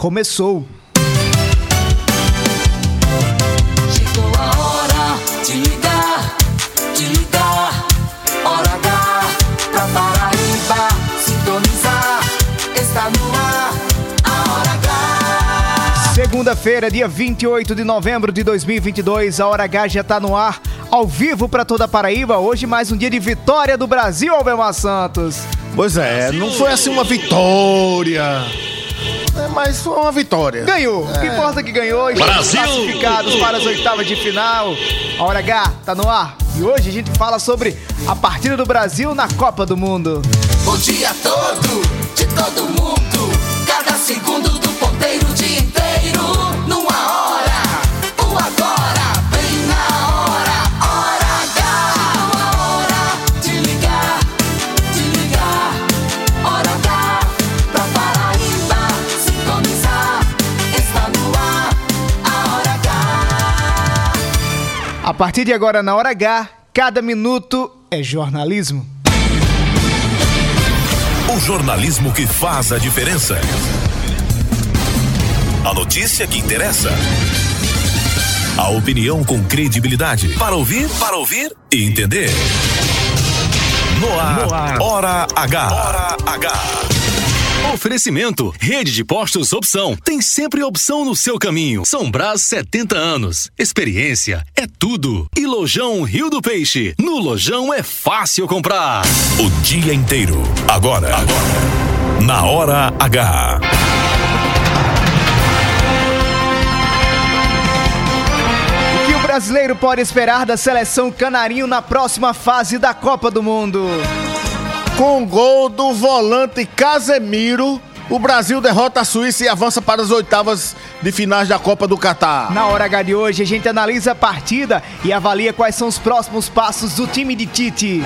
começou. Chegou a hora de ligar, de ligar. Hora H pra Paraíba sintonizar. Está no ar a Hora H. Segunda-feira, dia 28 de novembro de 2022, a Hora H já tá no ar, ao vivo para toda a Paraíba. Hoje mais um dia de vitória do Brasil, Albemar Santos. Pois é, não foi assim uma vitória. É, mas foi uma vitória. Ganhou. O que importa é que ganhou. Estamos Brasil! classificados para as oitavas de final. A Hora H tá no ar. E hoje a gente fala sobre a partida do Brasil na Copa do Mundo. O dia todo, de todo mundo. Cada segundo do ponteiro, o partir de agora, na Hora H, cada minuto é jornalismo. O jornalismo que faz a diferença. A notícia que interessa. A opinião com credibilidade. Para ouvir, para ouvir e entender. No ar, Hora H. Hora H. Oferecimento, rede de postos opção. Tem sempre opção no seu caminho. São Brás 70 anos. Experiência é tudo. E Lojão Rio do Peixe. No Lojão é fácil comprar. O dia inteiro. Agora. Agora. Na Hora H. O que o brasileiro pode esperar da seleção canarinho na próxima fase da Copa do Mundo? Com gol do volante Casemiro, o Brasil derrota a Suíça e avança para as oitavas de finais da Copa do Catar. Na hora H de hoje, a gente analisa a partida e avalia quais são os próximos passos do time de Tite.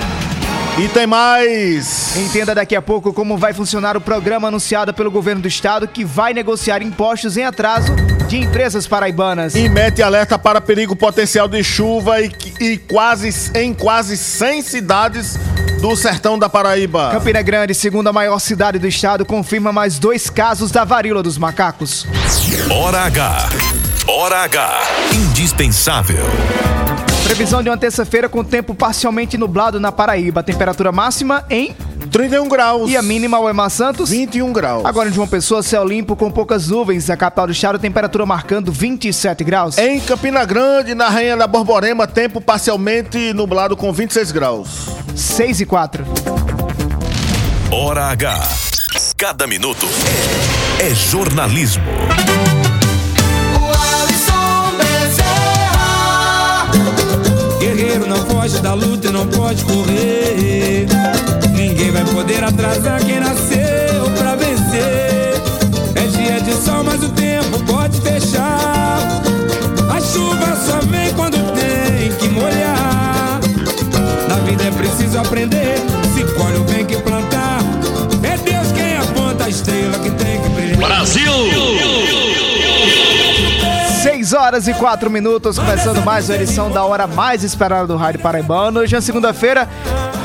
E tem mais. Entenda daqui a pouco como vai funcionar o programa anunciado pelo governo do estado que vai negociar impostos em atraso de empresas paraibanas. E mete alerta para perigo potencial de chuva e, e quase em quase 100 cidades do sertão da Paraíba. Campina Grande, segunda maior cidade do estado, confirma mais dois casos da varíola dos macacos. Hora H. Hora H. Indispensável. Previsão de uma terça-feira com tempo parcialmente nublado na Paraíba. Temperatura máxima em 31 graus. e a mínima o Emar Santos. 21 graus. Agora em João Pessoa, céu limpo com poucas nuvens. A capital do estado, temperatura marcando 27 graus. Em Campina Grande, na Rainha da Borborema, tempo parcialmente nublado com 26 graus. 6 e 4. Hora H. Cada minuto é jornalismo. Não foge da luta e não pode correr. Ninguém vai poder atrasar quem nasceu pra vencer. É dia de sol, mas o tempo pode fechar. A chuva só vem quando tem que molhar. Na vida é preciso aprender. Se colhe o bem que plantar. É Deus quem aponta a estrela que tem que brilhar. Brasil! 6 horas e 4 minutos, começando mais uma edição da hora mais esperada do Rádio Paraibano. Hoje é segunda-feira,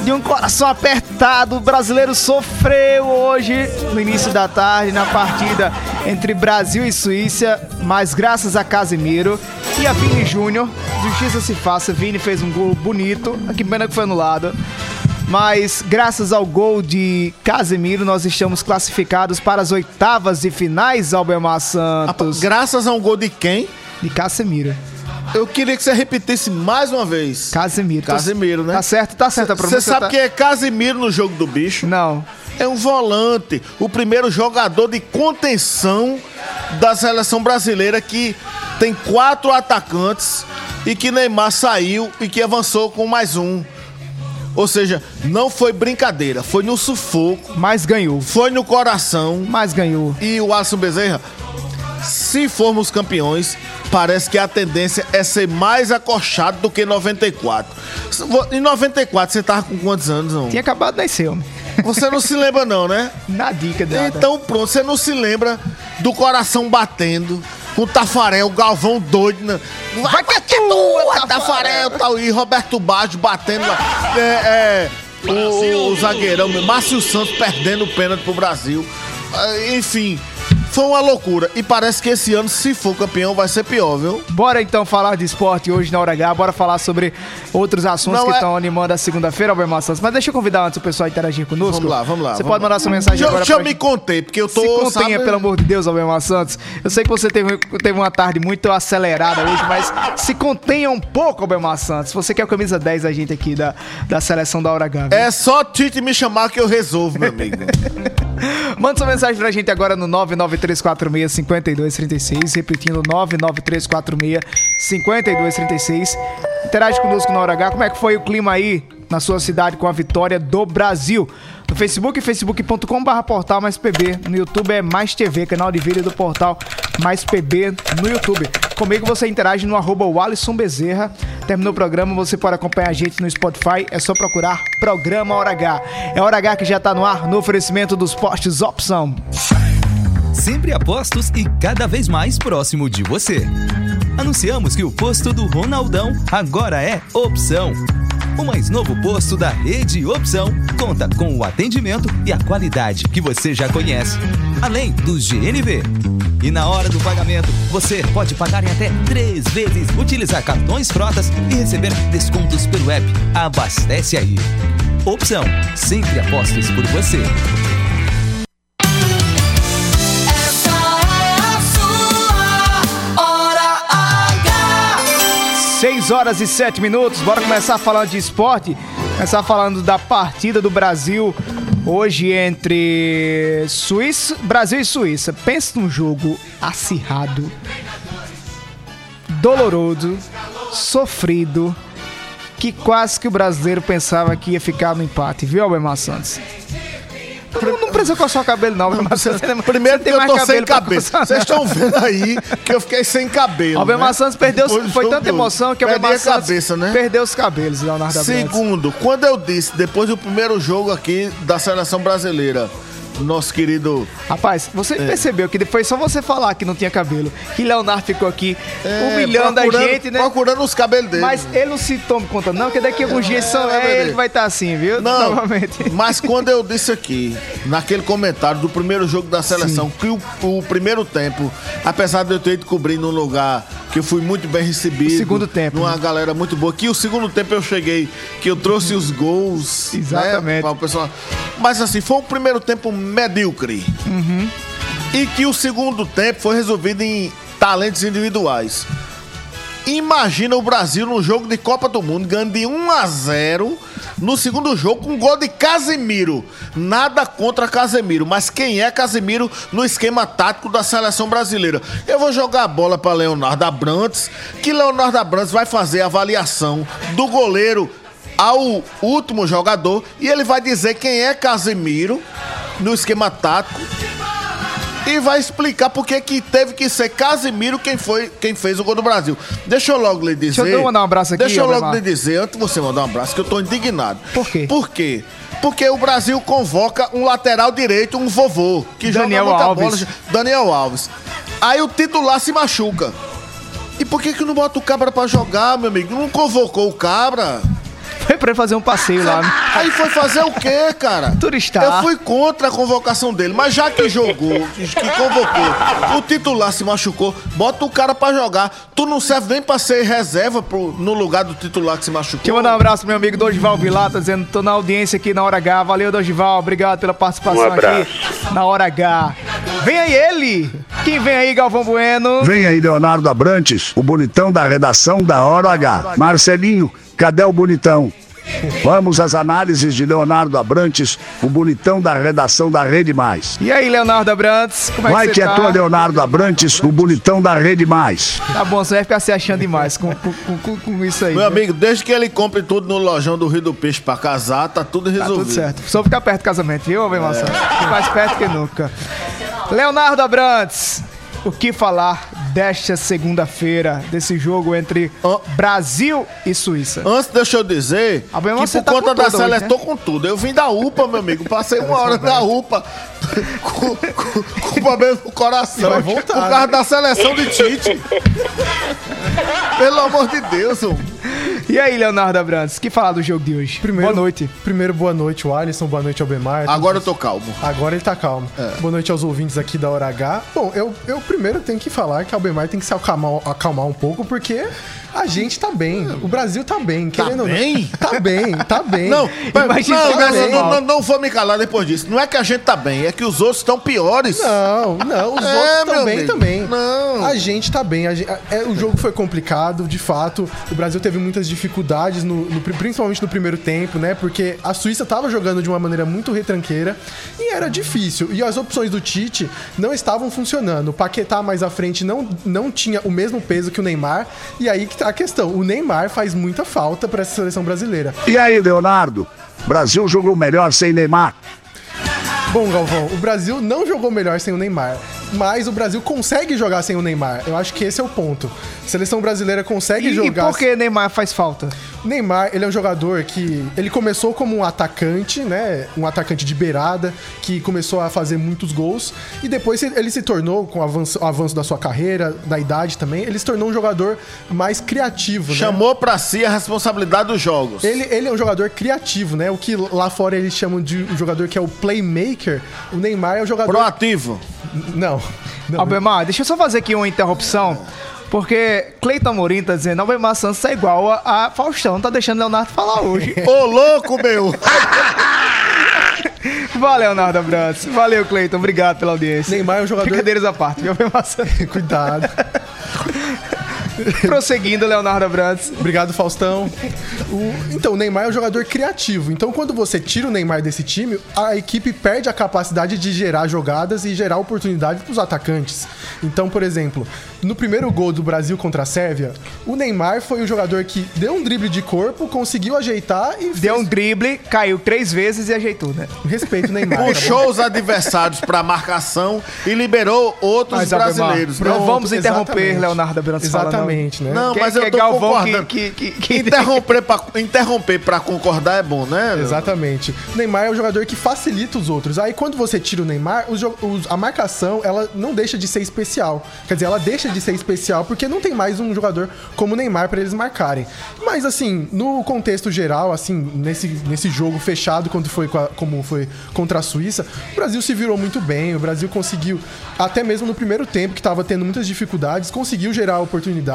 de um coração apertado. O brasileiro sofreu hoje, no início da tarde, na partida entre Brasil e Suíça, mas graças a Casimiro e a Vini Júnior, justiça se faça, Vini fez um gol bonito, que pena que foi anulado. Mas graças ao gol de Casemiro, nós estamos classificados para as oitavas de finais, Albemar Santos. Graças a um gol de quem? De Casemiro. Eu queria que você repetisse mais uma vez. Casemiro. Casemiro, né? Tá certo, tá certo a Você sabe tá... quem é Casemiro no jogo do bicho? Não. É um volante, o primeiro jogador de contenção da seleção brasileira que tem quatro atacantes e que Neymar saiu e que avançou com mais um. Ou seja, não foi brincadeira, foi no sufoco, Mas ganhou. foi no coração. Mas ganhou. E o Alisson Bezerra, se formos campeões, parece que a tendência é ser mais acochado do que 94. Em 94, você tava com quantos anos, não? Tinha acabado de nascer, homem. Você não se lembra, não, né? Na dica dela. Então pronto, você não se lembra do coração batendo, com o Tafarel, o Galvão doido. Né? Vai que é tua, Tafarel, tal, e Roberto Baggio batendo lá. É, é, o, o zagueirão, Márcio Santos perdendo o pênalti pro Brasil. Ah, Enfim, Foi uma loucura. E parece que esse ano, se for campeão, vai ser pior, viu? Bora então falar de esporte hoje na hora H, bora falar sobre outros assuntos Não, que é- estão animando a segunda-feira, Albert Santos. Mas deixa eu convidar antes o pessoal a interagir conosco. Vamos lá, vamos lá. Você vamos pode lá. mandar sua mensagem deixa, agora Deixa eu me conter, porque eu tô. Se contenha, sabe- pelo amor de Deus, Albemar Santos. Eu sei que você teve, teve uma tarde muito acelerada hoje, mas se contenha um pouco, Albemar Santos. Você que é o camisa 10 a gente aqui da, da seleção da Hora H. viu? É só Tite me chamar que eu resolvo, meu amigo. Manda sua mensagem pra gente agora no 993465236, repetindo 993465236. Interage conosco na Hora H. Como é que foi o clima aí na sua cidade com a vitória do Brasil? No Facebook, facebook.com.br portal mais PB. No YouTube é Mais TV, canal de vídeo do portal Mais PB no YouTube. Comigo você interage no arroba Walisson Bezerra. Terminou o programa, você pode acompanhar a gente no Spotify. É só procurar Programa Hora H. É Hora H que já tá no ar no oferecimento dos postes Opção. Sempre apostos e cada vez mais próximo de você. Anunciamos que o posto do Ronaldão agora é Opção. O mais novo posto da rede Opção conta com o atendimento e a qualidade que você já conhece, além do GNV. E na hora do pagamento, você pode pagar em até três vezes, utilizar cartões frotas e receber descontos pelo app Abastece Aí. Opção, sempre apostos por você. 6 horas e 7 minutos, bora começar falando de esporte. Começar falando da partida do Brasil hoje entre Suíça, Brasil e Suíça. Pensa num jogo acirrado, doloroso, sofrido, que quase que o brasileiro pensava que ia ficar no empate, viu, Albemar Santos? Não, não precisa coçar o cabelo, não, Santos. Primeiro Você que eu tô sem cabelo coçar, Vocês estão vendo aí que eu fiquei sem cabelo. Albemar né? Santos perdeu, Depois foi tanta emoção que Albemar a cabeça, né? perdeu os cabelos, Leonardo. Segundo, quando eu disse, depois do primeiro jogo aqui da seleção brasileira, nosso querido. Rapaz, você É. percebeu que depois só você falar que não tinha cabelo, que Leonardo ficou aqui é, humilhando a gente, né? Procurando os cabelos dele. Mas ele não se toma conta, não, que daqui a alguns dias só é, é, ele vai estar assim, viu? Não, Novamente. mas quando eu disse aqui, naquele comentário do primeiro jogo da seleção, que o, o primeiro tempo, apesar de eu ter ido cobrir num lugar que eu fui muito bem recebido. O segundo tempo, Numa né? galera muito boa. Que o segundo tempo eu cheguei, que eu trouxe os gols. Exatamente. Né, para o pessoal. Mas assim, foi um primeiro tempo medíocre. Uhum. E que o segundo tempo foi resolvido em talentos individuais. Imagina o Brasil num jogo de Copa do Mundo ganhando de 1 a 0 no segundo jogo com um gol de Casemiro. Nada contra Casemiro, mas quem é Casemiro no esquema tático da seleção brasileira? Eu vou jogar a bola para Leonardo Abrantes, que Leonardo Abrantes vai fazer a avaliação do goleiro ao último jogador e ele vai dizer quem é Casemiro no esquema tático e vai explicar por que teve que ser Casimiro quem foi quem fez o gol do Brasil. Deixa eu logo lhe dizer. Deixa eu mandar um abraço aqui, Deixa eu logo lhe dizer, antes de você mandar um abraço, que eu tô indignado. Por quê? Por quê? Porque o Brasil convoca um lateral direito, um vovô, que Daniel joga muita Alves. bola. Daniel Alves. Aí o titular se machuca. E por que que não bota o cabra pra jogar, meu amigo? Não convocou o cabra? Foi pra ele fazer um passeio lá. né? Aí foi fazer o quê, cara? Turistar. Eu fui contra a convocação dele, mas já que jogou, que convocou, o titular se machucou, bota o cara pra jogar. Tu não serve nem pra ser reserva pro, no lugar do titular que se machucou. Deixa eu mandar um abraço pro meu amigo Dorival Vilar, tá dizendo, tô na audiência aqui na Hora H. Valeu, Dorival, obrigado pela participação Um aqui na Hora H. Vem aí ele! Quem vem aí, Galvão Bueno? Vem aí, Leonardo Abrantes, o bonitão da redação da Hora H. Marcelinho, cadê o bonitão? Vamos às análises de Leonardo Abrantes, o bonitão da redação da Rede Mais. E aí, Leonardo Abrantes, como é Vai que é tá? tua, Leonardo Abrantes, o bonitão da Rede Mais. Tá bom, você vai ficar se achando demais com, com, com- com- isso aí. Meu viu? amigo, desde que ele compre tudo no lojão do Rio do Peixe pra casar, tá tudo Tá resolvido. tudo certo. Só ficar perto do casamento, viu, bem maçã? Mais perto que nunca. Leonardo Abrantes, o que falar desta segunda-feira, desse jogo entre Ó. Brasil e Suíça? Antes, deixa eu dizer Ah, bem, que por tá conta da seleção, né? tô com tudo. Eu vim da UPA, meu amigo. Passei uma hora na UPA com, com, com problema no coração. Vai voltar, Por causa da seleção de Tite. Pelo amor de Deus, homem. E aí, Leonardo Abrantes, que falar do jogo de hoje? Primeiro, Boa noite. Primeiro, boa noite, o Alisson. Boa noite ao Bemar. Agora eu tô calmo. Agora ele tá calmo. Boa noite aos ouvintes aqui da Hora H. Bom, eu, eu primeiro tenho que falar que o Albemar tem que se acalmar, acalmar um pouco, porque a gente tá bem. O Brasil tá bem. Querendo não- bem? Tá bem, tá bem. Não, Imagina não, tá não, bem. não, não, não vou me calar depois disso. Não é que a gente tá bem, é que os outros estão piores. Não, não, os É, outros também amigo. também. Não. A gente tá bem. a gen- é, o jogo foi complicado, de fato. O Brasil teve muitas dificuldades, no, no- principalmente no primeiro tempo, né? Porque a Suíça tava jogando de uma maneira muito retranqueira e era difícil. E as opções do Tite não estavam funcionando. O Paquetá mais à frente não, não tinha o mesmo peso que o Neymar. E aí que tá a questão. O Neymar faz muita falta pra essa seleção brasileira. E aí, Leonardo? Brasil jogou melhor sem Neymar. Bom, Galvão, o Brasil não jogou melhor sem o Neymar, mas o Brasil consegue jogar sem o Neymar. Eu acho que esse é o ponto. A seleção brasileira consegue E, e jogar. por que Neymar faz falta? O Neymar, ele é um jogador que ele começou como um atacante, né? Um atacante de beirada que começou a fazer muitos gols e depois ele se tornou com o avanço, o avanço da sua carreira, da idade também, ele se tornou um jogador mais criativo, né? Chamou pra si a responsabilidade dos jogos. Ele, ele é um jogador criativo, né? O que lá fora eles chamam de um jogador que é o playmaker. O Neymar é o jogador. Proativo. Não. não. Albemar, deixa eu só fazer aqui uma interrupção. Porque Cleiton Amorim tá dizendo Albemar Santos é igual a, a Faustão, tá deixando Leonardo falar hoje. Ô, louco, meu! Valeu, Leonardo Abrantes. Valeu, Cleiton. Obrigado pela audiência. Neymar é um jogador. Brincadeiras à parte, viu, Albemar Santos? Cuidado. Prosseguindo, Leonardo Abrantes. Obrigado, Faustão. O- Então, o Neymar é um jogador criativo. Então, quando você tira o Neymar desse time, a equipe perde a capacidade de gerar jogadas e gerar oportunidade para os atacantes. Então, por exemplo, no primeiro gol do Brasil contra a Sérvia, o Neymar foi o jogador que deu um drible de corpo, conseguiu ajeitar e Deu um drible, caiu três vezes e ajeitou, né? Respeito Neymar. tá? Puxou os adversários pra marcação e liberou outros Mas, brasileiros. Não né? vamos interromper exatamente. Leonardo Abrantes falando, Exatamente, né? Não, mas que eu é tô Galvão concordando. que- que- que- Interromper, pra, interromper pra concordar é bom, né? Exatamente. O Neymar é um jogador que facilita os outros. Aí quando você tira o Neymar, os os- a marcação ela não deixa de ser especial. Quer dizer, ela deixa de ser especial porque não tem mais um jogador como o Neymar para eles marcarem. Mas assim, no contexto geral, assim, nesse, nesse jogo fechado quando foi com a- como foi contra a Suíça, o Brasil se virou muito bem. O Brasil conseguiu, até mesmo no primeiro tempo que estava tendo muitas dificuldades, conseguiu gerar oportunidades.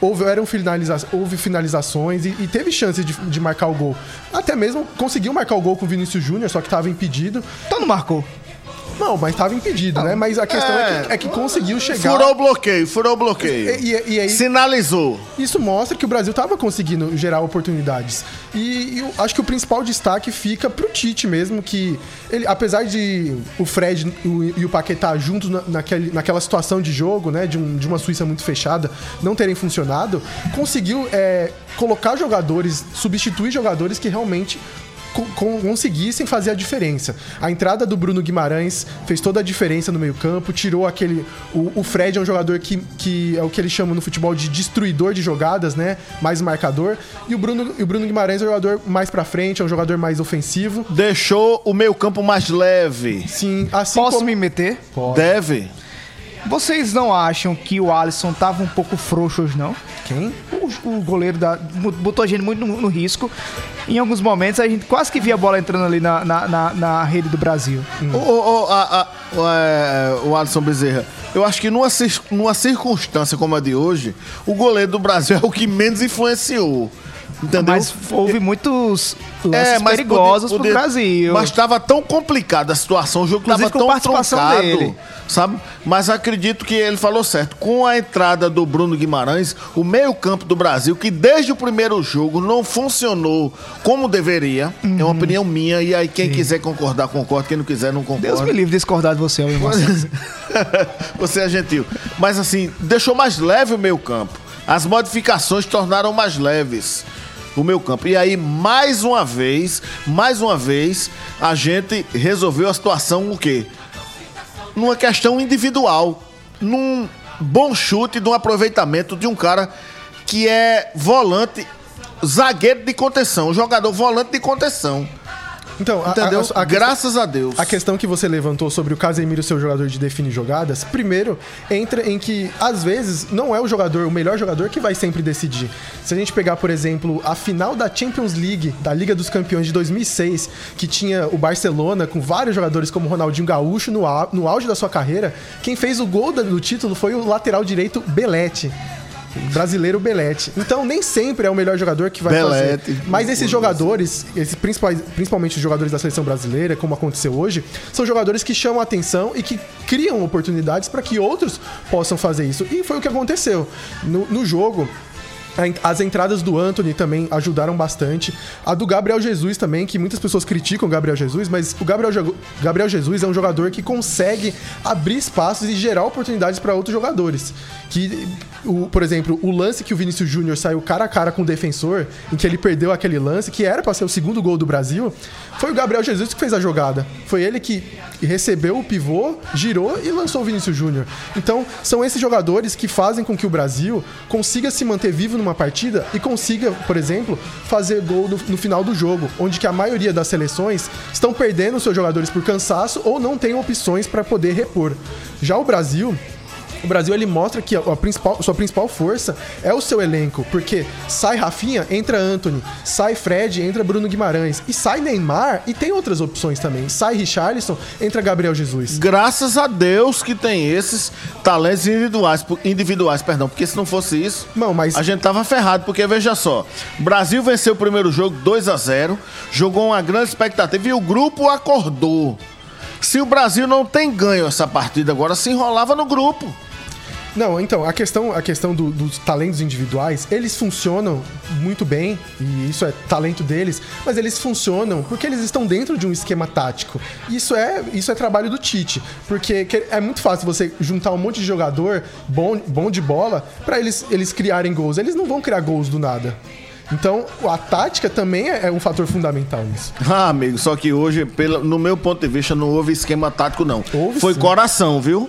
Houveram finaliza houve finalizações e, e teve chance de, de marcar o gol. Até mesmo conseguiu marcar o gol com o Vinícius Júnior, só que estava impedido. Então não marcou. Não, mas estava impedido, né? Mas a questão é, que, é que conseguiu chegar. Furou o bloqueio, furou o bloqueio. E, e- e aí, Sinalizou. isso mostra que o Brasil estava conseguindo gerar oportunidades. E, eu acho que o principal destaque fica pro Tite mesmo, que ele, apesar de o Fred e o- Paquetá juntos na, naquele, naquela situação de jogo, né, de, um- de uma Suíça muito fechada, não terem funcionado, conseguiu é, colocar jogadores, substituir jogadores que realmente conseguissem fazer a diferença. A entrada do Bruno Guimarães fez toda a diferença no meio-campo, tirou aquele. O, o Fred é um jogador que, que é o que eles chamam no futebol de destruidor de jogadas, né? Mais marcador. E o Bruno, e o Bruno Guimarães é um jogador mais pra frente, é um jogador mais ofensivo. Deixou o meio campo mais leve. Sim, assim Posso como. me meter? Deve. Vocês não acham que o Alisson tava um pouco frouxo hoje, não? Quem? O, o goleiro da, botou a gente muito no, no risco. Em alguns momentos a gente quase que via a bola entrando ali na, na, na- na rede do Brasil. O, o, o, a- a- o, é, o Alisson Bezerra, eu acho que numa, numa circunstância como a de hoje, o goleiro do Brasil é o que menos influenciou. Entendeu? Mas houve muitos lances É, mas perigosos poder- pro poder- Brasil. Mas estava tão complicada a situação, o jogo estava tão truncado, dele. sabe? Mas acredito que ele falou certo. Com a entrada do Bruno Guimarães, o meio-campo do Brasil, que desde o primeiro jogo não funcionou como deveria, é Uhum. uma opinião minha, e aí quem quiser concordar, concorda, quem não quiser, não concorda. Deus me livre de discordar de você, irmão. Você é gentil. Mas assim, deixou mais leve o meio campo. As modificações tornaram mais leves o meu campo. E aí, mais uma vez, mais uma vez, a gente resolveu a situação o quê? Numa questão individual. Num bom chute, de um aproveitamento de um cara que é volante, zagueiro de contenção, jogador volante de contenção. Então, Entendeu? a- a- a Graças a Deus. A questão que você levantou sobre o Casemiro ser o jogador de definir jogadas, primeiro, entra em que, às vezes, não é o jogador, o melhor jogador que vai sempre decidir. Se a gente pegar, por exemplo, a final da Champions League, da Liga dos Campeões de 2006, que tinha o Barcelona com vários jogadores como Ronaldinho Gaúcho no, no auge da sua carreira, quem fez o gol do título foi o lateral direito Belete. Brasileiro Belete. Então, nem sempre é o melhor jogador que vai Belete. fazer. Mas esses jogadores, esses principais, principalmente os jogadores da seleção brasileira, como aconteceu hoje, são jogadores que chamam a atenção e que criam oportunidades para que outros possam fazer isso. E foi o que aconteceu. No, no jogo. As entradas do Anthony também ajudaram bastante. A do Gabriel Jesus também, que muitas pessoas criticam o Gabriel Jesus, mas o Gabriel, Gabriel Jesus é um jogador que consegue abrir espaços e gerar oportunidades para outros jogadores. Que, o, por exemplo, o lance que o Vinícius Júnior saiu cara a cara com o defensor, em que ele perdeu aquele lance, que era para ser o segundo gol do Brasil, foi o Gabriel Jesus que fez a jogada. Foi ele que recebeu o pivô, girou e lançou o Vinícius Júnior. Então, são esses jogadores que fazem com que o Brasil consiga se manter vivo numa partida e consiga, por exemplo, fazer gol no, no final do jogo, onde que a maioria das seleções estão perdendo seus jogadores por cansaço ou não tem opções para poder repor. Já o Brasil, o Brasil ele mostra que a, principal, sua principal força é o seu elenco, porque sai Rafinha, entra Anthony, sai Fred, entra Bruno Guimarães, e sai Neymar e tem outras opções também. Sai Richarlison, entra Gabriel Jesus. Graças a Deus que tem esses talentos individuais, individuais perdão, porque se não fosse isso, Não, mas a gente tava ferrado, porque veja só, Brasil venceu o primeiro jogo 2 a 0 jogou uma grande expectativa e o grupo acordou. Se o Brasil não tem ganho essa partida agora, se enrolava no grupo. Não, então, a questão, a questão do- dos talentos individuais, eles funcionam muito bem, e isso é talento deles, mas eles funcionam porque eles estão dentro de um esquema tático. Isso é, isso é trabalho do Tite, porque que- é muito fácil você juntar um monte de jogador bom, bom de bola para eles, eles criarem gols. Eles não vão criar gols do nada. Então, a tática também é, é um fator fundamental nisso. Ah, amigo, só que hoje, no meu ponto de vista, não houve esquema tático, não. Houve Foi sim. coração, viu?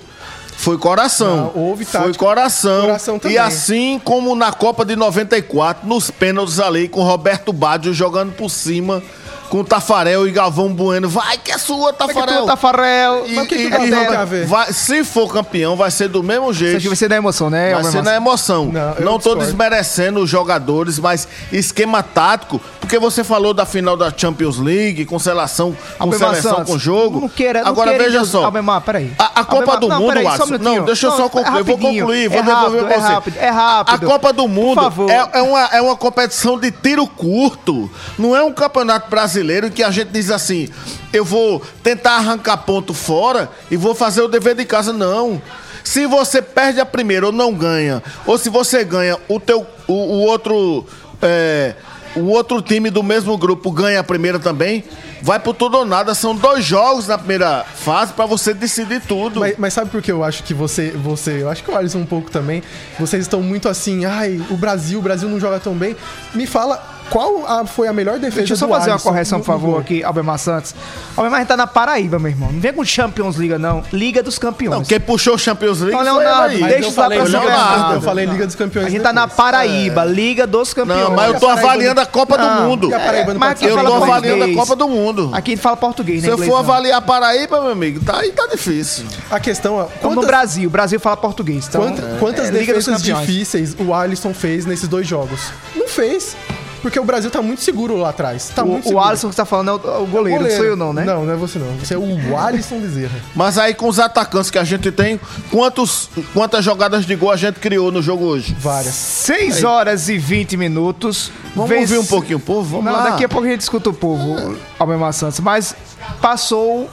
Foi coração. Não, houve Foi tática. coração. Coração e assim como na Copa de 94, nos pênaltis ali, com Roberto Baggio jogando por cima, com o Tafarel e Galvão Bueno. Vai que é sua, Tafarel. Tafarel. E- Mas o que que e- o Tafarel e- tem a ver? vai- se for campeão, vai ser do mesmo jeito. Acho que vai ser da emoção, né? Vai Albert ser na emoção. Não, Não, eu tô discordo. desmerecendo os jogadores, mas esquema tático, porque você falou da final da Champions League, com seleção, com seleção Santos, com jogo. Não queira, não Agora veja Deus- só. Albemar, peraí. A, a Copa Albemar- do não, Mundo, peraí, um não, deixa eu só Não, concluir. vou rapidinho. concluir, vou É devolver rápido, é você. rápido, é rápido. A Copa do Mundo é, é uma, é uma competição de tiro curto. Não é um campeonato brasileiro em que a gente diz assim: eu vou tentar arrancar ponto fora e vou fazer o dever de casa. Não. Se você perde a primeira ou não ganha, ou se você ganha, o teu o, o outro é, o outro time do mesmo grupo ganha a primeira também, vai pro tudo ou nada. São dois jogos na primeira fase pra você decidir tudo. Mas, mas sabe por que eu acho que você, você, eu acho que o Alisson um pouco também, vocês estão muito assim, ai, o Brasil, o Brasil não joga tão bem. Me fala qual a- foi a melhor defesa Deixa eu só do fazer uma Alisson correção, no- por favor, aqui, Albemar Santos. Albemar tá na Paraíba, meu irmão. Não vem com Champions League, não. Liga dos Campeões. Não, quem puxou o Champions League Não, foi Leonardo, ele aí. Mas deixa eu isso lá pra Leonardo. Eu falei Liga dos Campeões. A gente tá na. Paraíba, Liga dos Campeões. Não, mas eu tô avaliando a Copa do Não, Mundo. Não mas Eu tô avaliando a. Copa do Mundo. Aqui fala português, né? Se eu for não. avaliar a Paraíba, meu amigo, tá aí tá difícil. A questão é, Como no Brasil, o Brasil fala português. Então, quanta- quantas é, defesas difíceis o Alisson fez nesses dois jogos? Não fez. Porque o Brasil tá muito seguro lá atrás. Tá muito O, o seguro. Alisson que você tá falando é o, o goleiro, não sou eu não, né? Não, não é você não. Você é o Alisson Bezerra. Mas aí com os atacantes que a gente tem, quantos, quantas jogadas de gol a gente criou no jogo hoje? Várias. 6 horas e 20 minutos. Vamos Vence- ouvir um pouquinho o povo? Vamos Não, lá. daqui a pouco a gente escuta o povo, Albemar Santos. Mas passou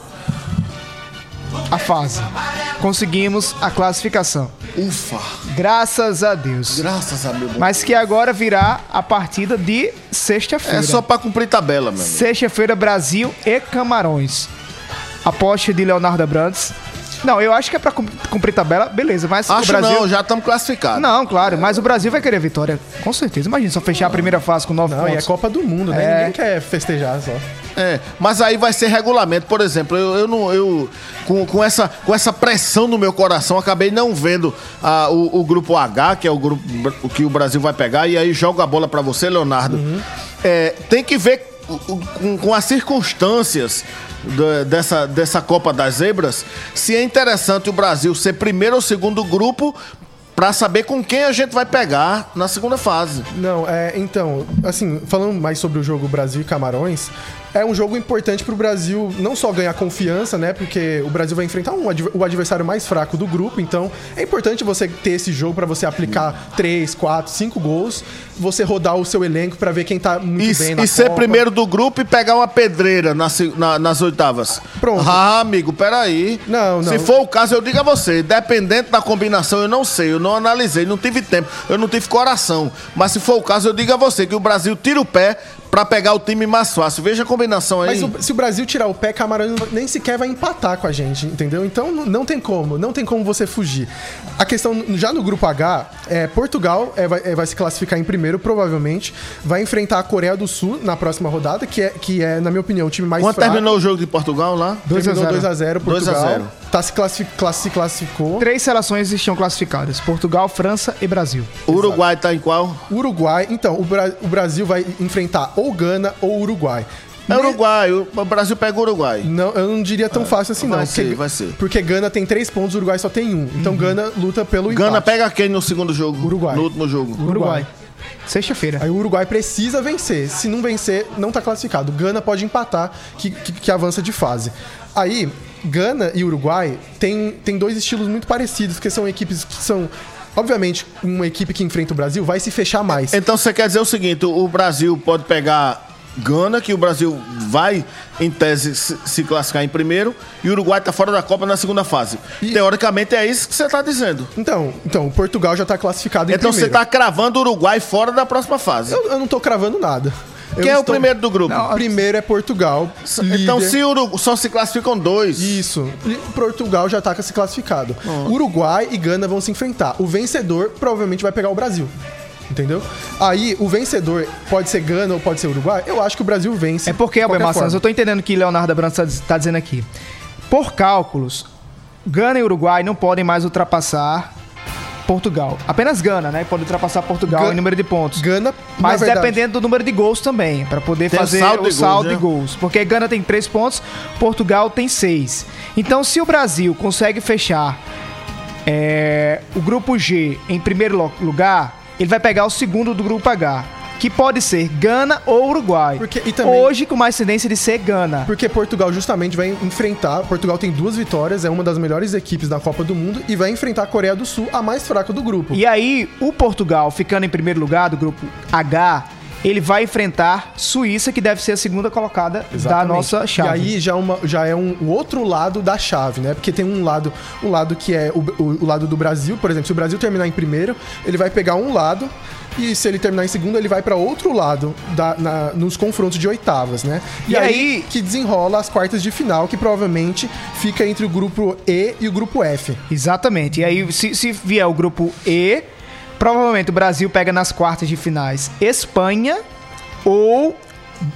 a fase. Conseguimos a classificação. Ufa, Graças a Deus. graças a meu Deus. Mas que agora virá a partida de sexta-feira. É só pra cumprir tabela, meu amigo. Sexta-feira, Brasil e Camarões. Aposta de Leonardo Abrantes. Não, eu acho que é pra cum- cumprir tabela, beleza, mas o Acho Brasil... não, já estamos classificados. Não, claro, mas o Brasil vai querer vitória, com certeza. Imagina só fechar a primeira fase com nove Não, e é pontos. Copa do Mundo, né? É. Ninguém quer festejar só. É, mas aí vai ser regulamento. Por exemplo, eu, eu não. Eu, com, com, essa, com essa pressão no meu coração, acabei não vendo ah, o, o grupo H, que é o grupo que o Brasil vai pegar, e aí joga a bola pra você, Leonardo. É, tem que ver com, com as circunstâncias da- dessa, dessa Copa das Zebras, se é interessante o Brasil ser primeiro ou segundo grupo pra saber com quem a gente vai pegar na segunda fase. Não, é, então, assim, falando mais sobre o jogo Brasil e Camarões, é um jogo importante pro Brasil não só ganhar confiança, né? Porque o Brasil vai enfrentar um o adversário mais fraco do grupo, então é importante você ter esse jogo pra você aplicar 3, 4, 5 gols, você rodar o seu elenco pra ver quem tá muito E, bem na e ser Copa. primeiro do grupo e pegar uma pedreira na se- na- nas oitavas. Pronto. Ah, amigo, peraí. Não, não. Se for o caso, eu digo a você, dependente da combinação, eu não sei, eu não analisei, não tive tempo, eu não tive coração. Mas se for o caso, eu digo a você que o Brasil tira o pé pra pegar o time mais fácil. Veja a combinação aí. Mas o- se o Brasil tirar o pé, Camarões nem sequer vai empatar com a gente, entendeu? Então não, não tem como, não tem como você fugir. A questão, já no grupo H, é, Portugal é, vai, é, vai se classificar em primeiro, provavelmente. Vai enfrentar a Coreia do Sul na próxima rodada, que é, que é na minha opinião, o time mais Quando fraco. terminou o jogo de Portugal lá? 2 a Terminou 0. 2x0 2 a Portugal. 0. Tá se, classifi- classi- se classificou. Três seleções estão classificadas: Portugal, França e Brasil. O Uruguai tá em qual? Uruguai, então, o, Bra- o Brasil vai enfrentar ou Gana ou Uruguai. É Uruguai, o Brasil pega o Uruguai. Não, eu não diria tão fácil assim, vai não. ser, porque, vai ser. Porque Gana tem três pontos, o Uruguai só tem um. Então Gana luta pelo Gana empate. pega quem no segundo jogo? Uruguai. No último jogo. Uruguai. Sexta-feira. Aí o Uruguai precisa vencer. Se não vencer, não tá classificado. Gana pode empatar, que, que, que avança de fase. Aí, Gana e Uruguai tem, tem dois estilos muito parecidos, porque são equipes que são. Obviamente, uma equipe que enfrenta o Brasil vai se fechar mais. Então você quer dizer o seguinte: o Brasil pode pegar Gana, que o Brasil vai, em tese, se classificar em primeiro, e o Uruguai tá fora da Copa na segunda fase. E- Teoricamente é isso que você tá dizendo. Então, então, o Portugal já tá classificado em Então você primeiro. tá cravando o Uruguai fora da próxima fase. Eu, eu não tô cravando nada. Eu Quem é o estou- primeiro do grupo? Não, Primeiro é Portugal. então líder. se o Urugu... só se classificam dois. Isso. Portugal já tá se classificado. Uruguai e Gana vão se enfrentar. O vencedor provavelmente vai pegar o Brasil. Entendeu? Aí, o vencedor pode ser Gana ou pode ser Uruguai. Eu acho que o Brasil vence. É porque, qualquer Maçãs, eu tô entendendo o que Leonardo Abrantes tá, tá dizendo aqui. Por cálculos, Gana e Uruguai não podem mais ultrapassar Portugal. Apenas Gana, né? Pode ultrapassar Portugal Ga- em número de pontos. Gana, Mas dependendo do número de gols também, pra poder Tem fazer saldo o de saldo gols, de né? gols. Porque Gana tem 3 pontos, Portugal tem 6. Então, se o Brasil consegue fechar é, o grupo G em primeiro lugar, ele vai pegar o segundo do grupo H. Que pode ser Gana ou Uruguai. Porque- também- Hoje, com mais tendência de ser Gana. Porque Portugal justamente vai enfrentar. Portugal tem duas vitórias, é uma das melhores equipes da Copa do Mundo e vai enfrentar a Coreia do Sul, a mais fraca do grupo. E aí, o Portugal, ficando em primeiro lugar do grupo H, ele vai enfrentar Suíça, que deve ser a segunda colocada da Exatamente. nossa chave. E aí já, uma, já é um, o outro lado da chave, né? Porque tem um lado, o lado que é o, o- o lado do Brasil, por exemplo, se o Brasil terminar em primeiro, ele vai pegar um lado. E se ele terminar em segundo, ele vai para outro lado da- na- nos confrontos de oitavas, né? E, E aí, aí- que desenrola as quartas de final, que provavelmente fica entre o grupo E e o grupo F. Exatamente. E aí, se, se vier o grupo E, provavelmente o Brasil pega nas quartas de finais Espanha ou.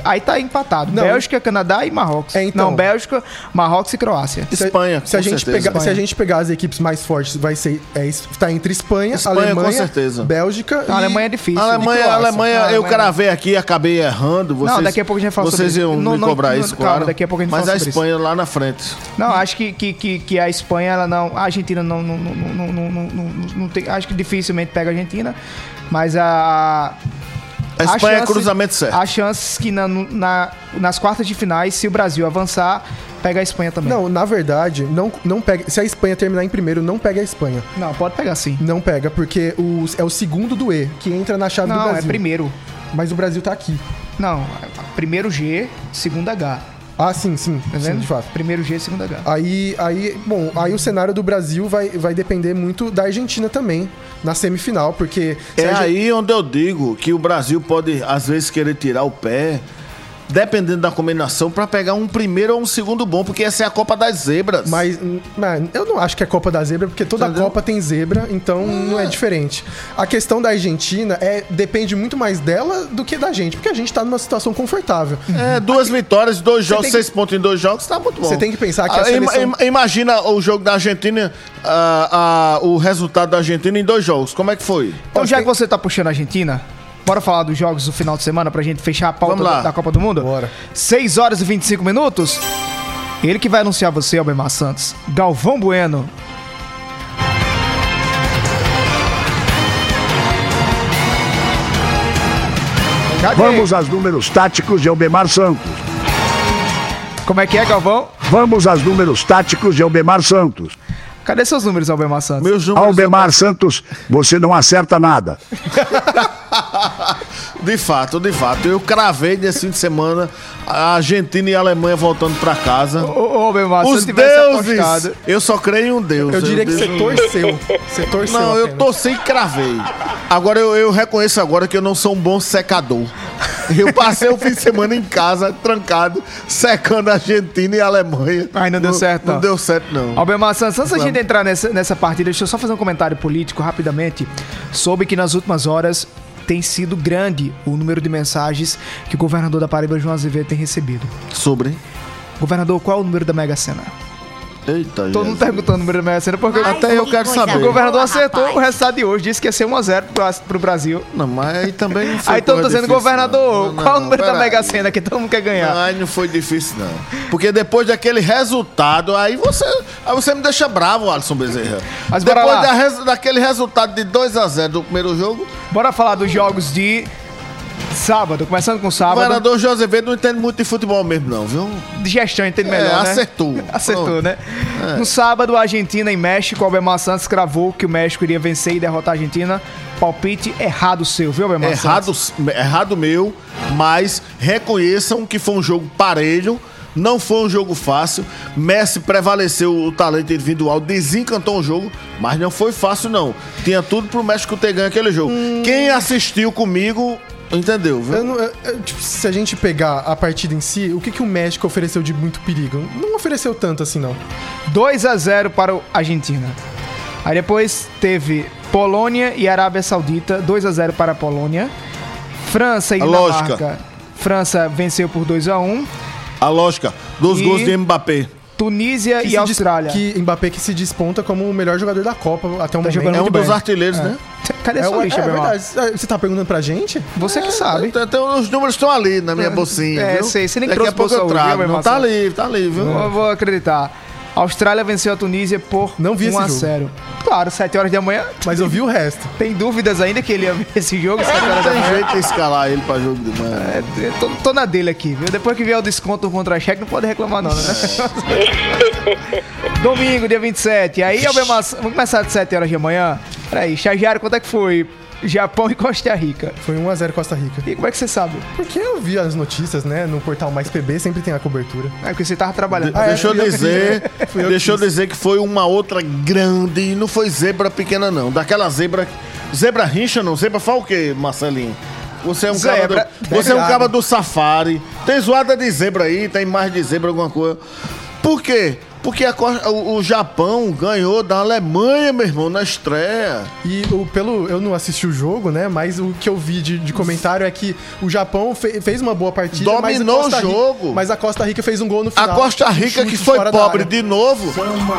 Aí tá empatado. Não. Bélgica, Canadá e Marrocos. É, então. Não, Bélgica, Marrocos e Croácia. Espanha, se a, com gente certeza. pegar, se a gente pegar as equipes mais fortes, vai ser é, tá entre Espanha, Espanha, Alemanha, com certeza. Bélgica A Alemanha é difícil. A Alemanha, E a. Alemanha, Não, a eu Alemanha- cravei aqui, acabei errando. Vocês, Não, daqui a pouco a gente fala Vocês sobre iam. Não, me não, cobrar não, isso, calma, claro. daqui a pouco a gente Mas fala a sobre isso. Espanha lá na frente. Não, acho que, que, que, que a Espanha, ela não. A Argentina não, não, não, não, não, não, não, não tem. Acho que dificilmente pega a Argentina. Mas a. A Espanha é cruzamento certo. Há chances que na, na- nas quartas de finais, se o Brasil avançar, pega a Espanha também. Não, na verdade, não, não pega. Se a Espanha terminar em primeiro, não pega a Espanha. Não, pode pegar sim. Não pega, porque o, é o segundo do E, que entra na chave do Não, Brasil. é primeiro. Mas o Brasil tá aqui. Não, primeiro G, segundo H. Ah, sim, sim. Tá sim, de fato. Primeiro G, segundo H. Aí, aí, bom, aí o cenário do Brasil vai, vai depender muito da Argentina também, na semifinal, porque... É aí onde eu digo que o Brasil pode, às vezes, querer tirar o pé, dependendo da combinação, pra pegar um primeiro ou um segundo bom, porque essa é a Copa das Zebras. Mas, hum, mano, eu não acho que é Copa da Zebra, porque toda Entendeu? Copa tem zebra, então não é diferente. A questão da Argentina é depende muito mais dela do que da gente, porque a gente tá numa situação confortável. É, duas vitórias, dois jogos, que- seis pontos em dois jogos, tá muito bom. Você tem que pensar que a Ah, ima- seleção- ima- Imagina o jogo da Argentina, ah, ah, o resultado da Argentina em dois jogos. Como é que foi? Então, já tem- que você tá puxando a Argentina, Bora falar dos jogos do final de semana pra gente fechar a pauta Vamos lá. da, da Copa do Mundo? Bora. 6 horas e 25 minutos. Ele que vai anunciar você, Albemar Santos. Galvão Bueno. Cadê? Vamos aos números táticos de Albemar Santos. Como é que é, Galvão? Vamos aos números táticos de Albemar Santos. Cadê seus números, Albemar Santos? Meus números. Albemar Santos, você não acerta nada. De fato, de fato. Eu cravei nesse fim de semana a Argentina e a Alemanha voltando pra casa. Ô, ô, se Os eu deuses! apostado... Eu só creio em um Deus. Eu diria que você torceu. Você torceu. Não, eu torci e cravei. Agora eu, eu reconheço agora que eu não sou um bom secador. Eu passei o fim de semana em casa, trancado, secando a Argentina e a Alemanha. Ai, não deu certo, Não, não. deu certo, não. Albemar Santos, antes da gente entrar nessa, nessa partida, deixa eu só fazer um comentário político rapidamente. Soube que nas últimas horas tem sido grande o número de mensagens que o governador da Paraíba, João Azevedo, tem recebido. Sobre. Governador, qual é o número da Mega Sena? Eita, Todo mundo perguntando o número da Mega Sena porque Até eu quero o saber. governador acertou o resultado de hoje, disse que ia ser 1x0 pro, pro Brasil. Não, mas aí também não foi Aí coisa dizendo, difícil, governador, não. Não, qual é o não, número da Mega. Sena que todo mundo quer ganhar? Ai, não foi difícil, não. Porque depois daquele resultado, aí você, aí você me deixa bravo, Alisson Bezerra. Mas depois da daquele resultado de 2x0 do primeiro jogo, Bora falar dos jogos de sábado, começando com o sábado. governador José Azevedo não entende muito de futebol mesmo, não, viu? de gestão, entende É, melhor, né? acertou. Acertou, Pronto. né? No sábado, Argentina e México, Albemar Santos cravou que o México iria vencer e derrotar a Argentina. Palpite errado seu, viu, Albemar Errado, Santos? errado meu, mas reconheçam que foi um jogo parelho. Não foi um jogo fácil. Messi prevaleceu o talento individual, desencantou o jogo, mas não foi fácil, não. Tinha tudo pro México ter ganho aquele jogo. Quem assistiu comigo, entendeu, viu? Eu não- eu- eu, tipo, se a gente pegar a partida em si, o que, que o México ofereceu de muito perigo? Não ofereceu tanto assim, não. 2 a 0 para o Argentina. Aí depois teve Polônia e Arábia Saudita, 2 a 0 para a Polônia. França e A Dinamarca. lógica. França venceu por 2 a 1. A lógica dos E- gols de Mbappé. Tunísia Que e Austrália. Que Mbappé que se desponta como o melhor jogador da Copa até o momento. jogando É um muito dos bem. artilheiros, né? Cadê É, a sua lista, é verdade. Você tá perguntando pra gente? Você que sabe. Então, então, os números estão ali na minha bolsinha. É, viu? sei, você nem Daqui trouxe a pouco eu trago. viu, Não meu tá ali, tá ali, viu? Eu vou acreditar. A Austrália venceu a Tunísia por Não vi 1 esse a jogo. 0. Claro, 7 horas da manhã. Mas eu vi o resto. Tem dúvidas ainda que ele ia ver esse jogo? 7 horas da Não tem manhã. jeito de escalar ele pra jogo de manhã. É, eu tô, tô na dele aqui, viu? Depois que vier o desconto do contra-cheque, não pode reclamar, não, né? Domingo, dia 27. Aí, Albemar, vamos começar de 7 horas da manhã. Peraí, estagiário, quanto é que foi? Japão e Costa Rica. Foi 1x0 Costa Rica. E como é que você sabe? Porque eu vi as notícias, né? No portal Mais PB sempre tem a cobertura. É porque você tava trabalhando. Ah, é, deixa eu fui eu que dizer, eu que deixa eu dizer que foi uma outra grande, e não foi zebra pequena não, daquela zebra, zebra rincha não, zebra faz o quê, Marcelinho? Você é um cara Zebra. do, você é um cara do safari. Tem zoada de zebra aí, tem mais de zebra alguma coisa. Por quê? Porque a o, o Japão ganhou da Alemanha, meu irmão, na estreia. E o, pelo. Eu não assisti o jogo, né? Mas o que eu vi de, de comentário é que o Japão fe- fez uma boa partida. mas a Dominou Costa o jogo. Mas a Costa Rica fez um gol no A final. Costa um Rica, que foi pobre de novo,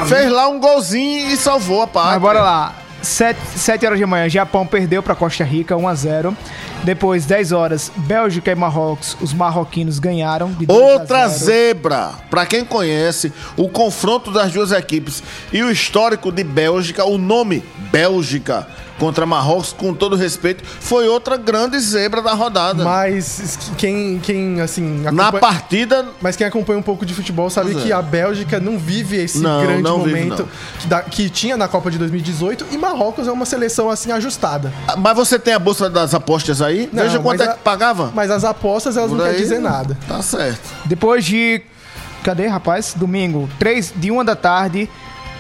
fez lá um golzinho e salvou a pátria. Mas bora lá. 7, horas da manhã, Japão perdeu para Costa Rica 1 a 0. Depois, 10 horas, Bélgica e Marrocos, os marroquinos ganharam de 2 a Outra 0. zebra. Pra quem conhece o confronto das duas equipes e o histórico de Bélgica, o nome Bélgica contra Marrocos, com todo respeito, foi outra grande zebra da rodada. Mas quem, quem assim. Na acompanha- partida, Mas quem acompanha um pouco de futebol sabe é. que a Bélgica não vive esse Não, grande não vive, momento que, da- que tinha na Copa de 2018 e Marrocos é uma seleção assim ajustada. mas você tem a bolsa das apostas aí? Não, Veja quanto é que pagava. Mas as apostas elas Por não querem dizer nada. Tá certo. Depois de. Cadê, rapaz? Domingo, 3 de 1 da tarde,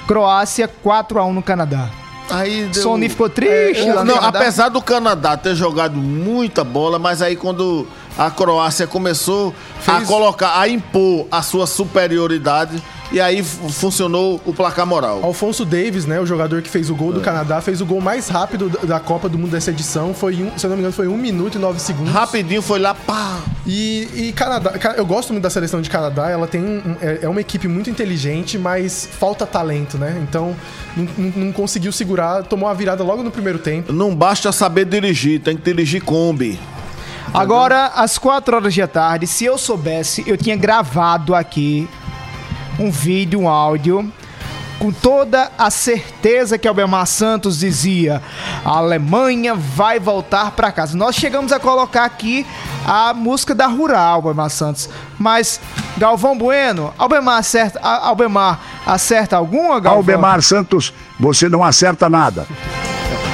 Croácia 4 a 1 no Canadá. Aí deu... Sony ficou triste lá no Não, apesar do Canadá ter jogado muita bola, mas aí quando a Croácia começou a Fez- colocar, a impor a sua superioridade, e aí funcionou o placar moral. Alfonso Davis, né, o jogador que fez o gol do Canadá, fez o gol mais rápido da- Copa do Mundo dessa edição. Foi, um, se eu não me engano, foi 1 minuto e 9 segundos. Rapidinho foi lá, pá. E, e Canadá, ca- eu gosto muito da seleção de Canadá, ela tem um- é, é uma equipe muito inteligente, mas falta talento, né? Então não, não- não conseguiu segurar, tomou a virada logo no primeiro tempo. Não basta saber dirigir, tem que dirigir Kombi. Agora, às 4 horas da tarde, se eu soubesse, eu tinha gravado aqui um vídeo, um áudio, com toda a certeza que Albemar Santos dizia: a Alemanha vai voltar para casa. Nós chegamos a colocar aqui a música da Rural, Albemar Santos. Mas, Galvão Bueno, Albemar acerta, Albemar acerta alguma, Galvão? Albemar Santos, você não acerta nada.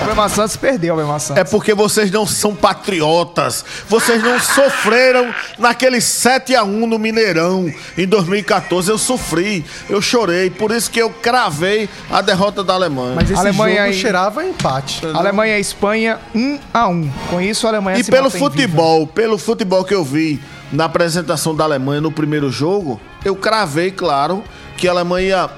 Albemar Santos perdeu, Albemar Santos. É porque vocês não são patriotas. Vocês não sofreram naquele 7 a 1 no Mineirão em 2014. Eu sofri, eu chorei, por isso que eu cravei a derrota da Alemanha. Mas esse Alemanha jogo aí- cheirava empate. Alemanha e Espanha 1 a 1. Com isso a Alemanha E se pelo viva. futebol, pelo futebol que eu vi na apresentação da Alemanha no primeiro jogo, eu cravei, claro, que a Alemanha,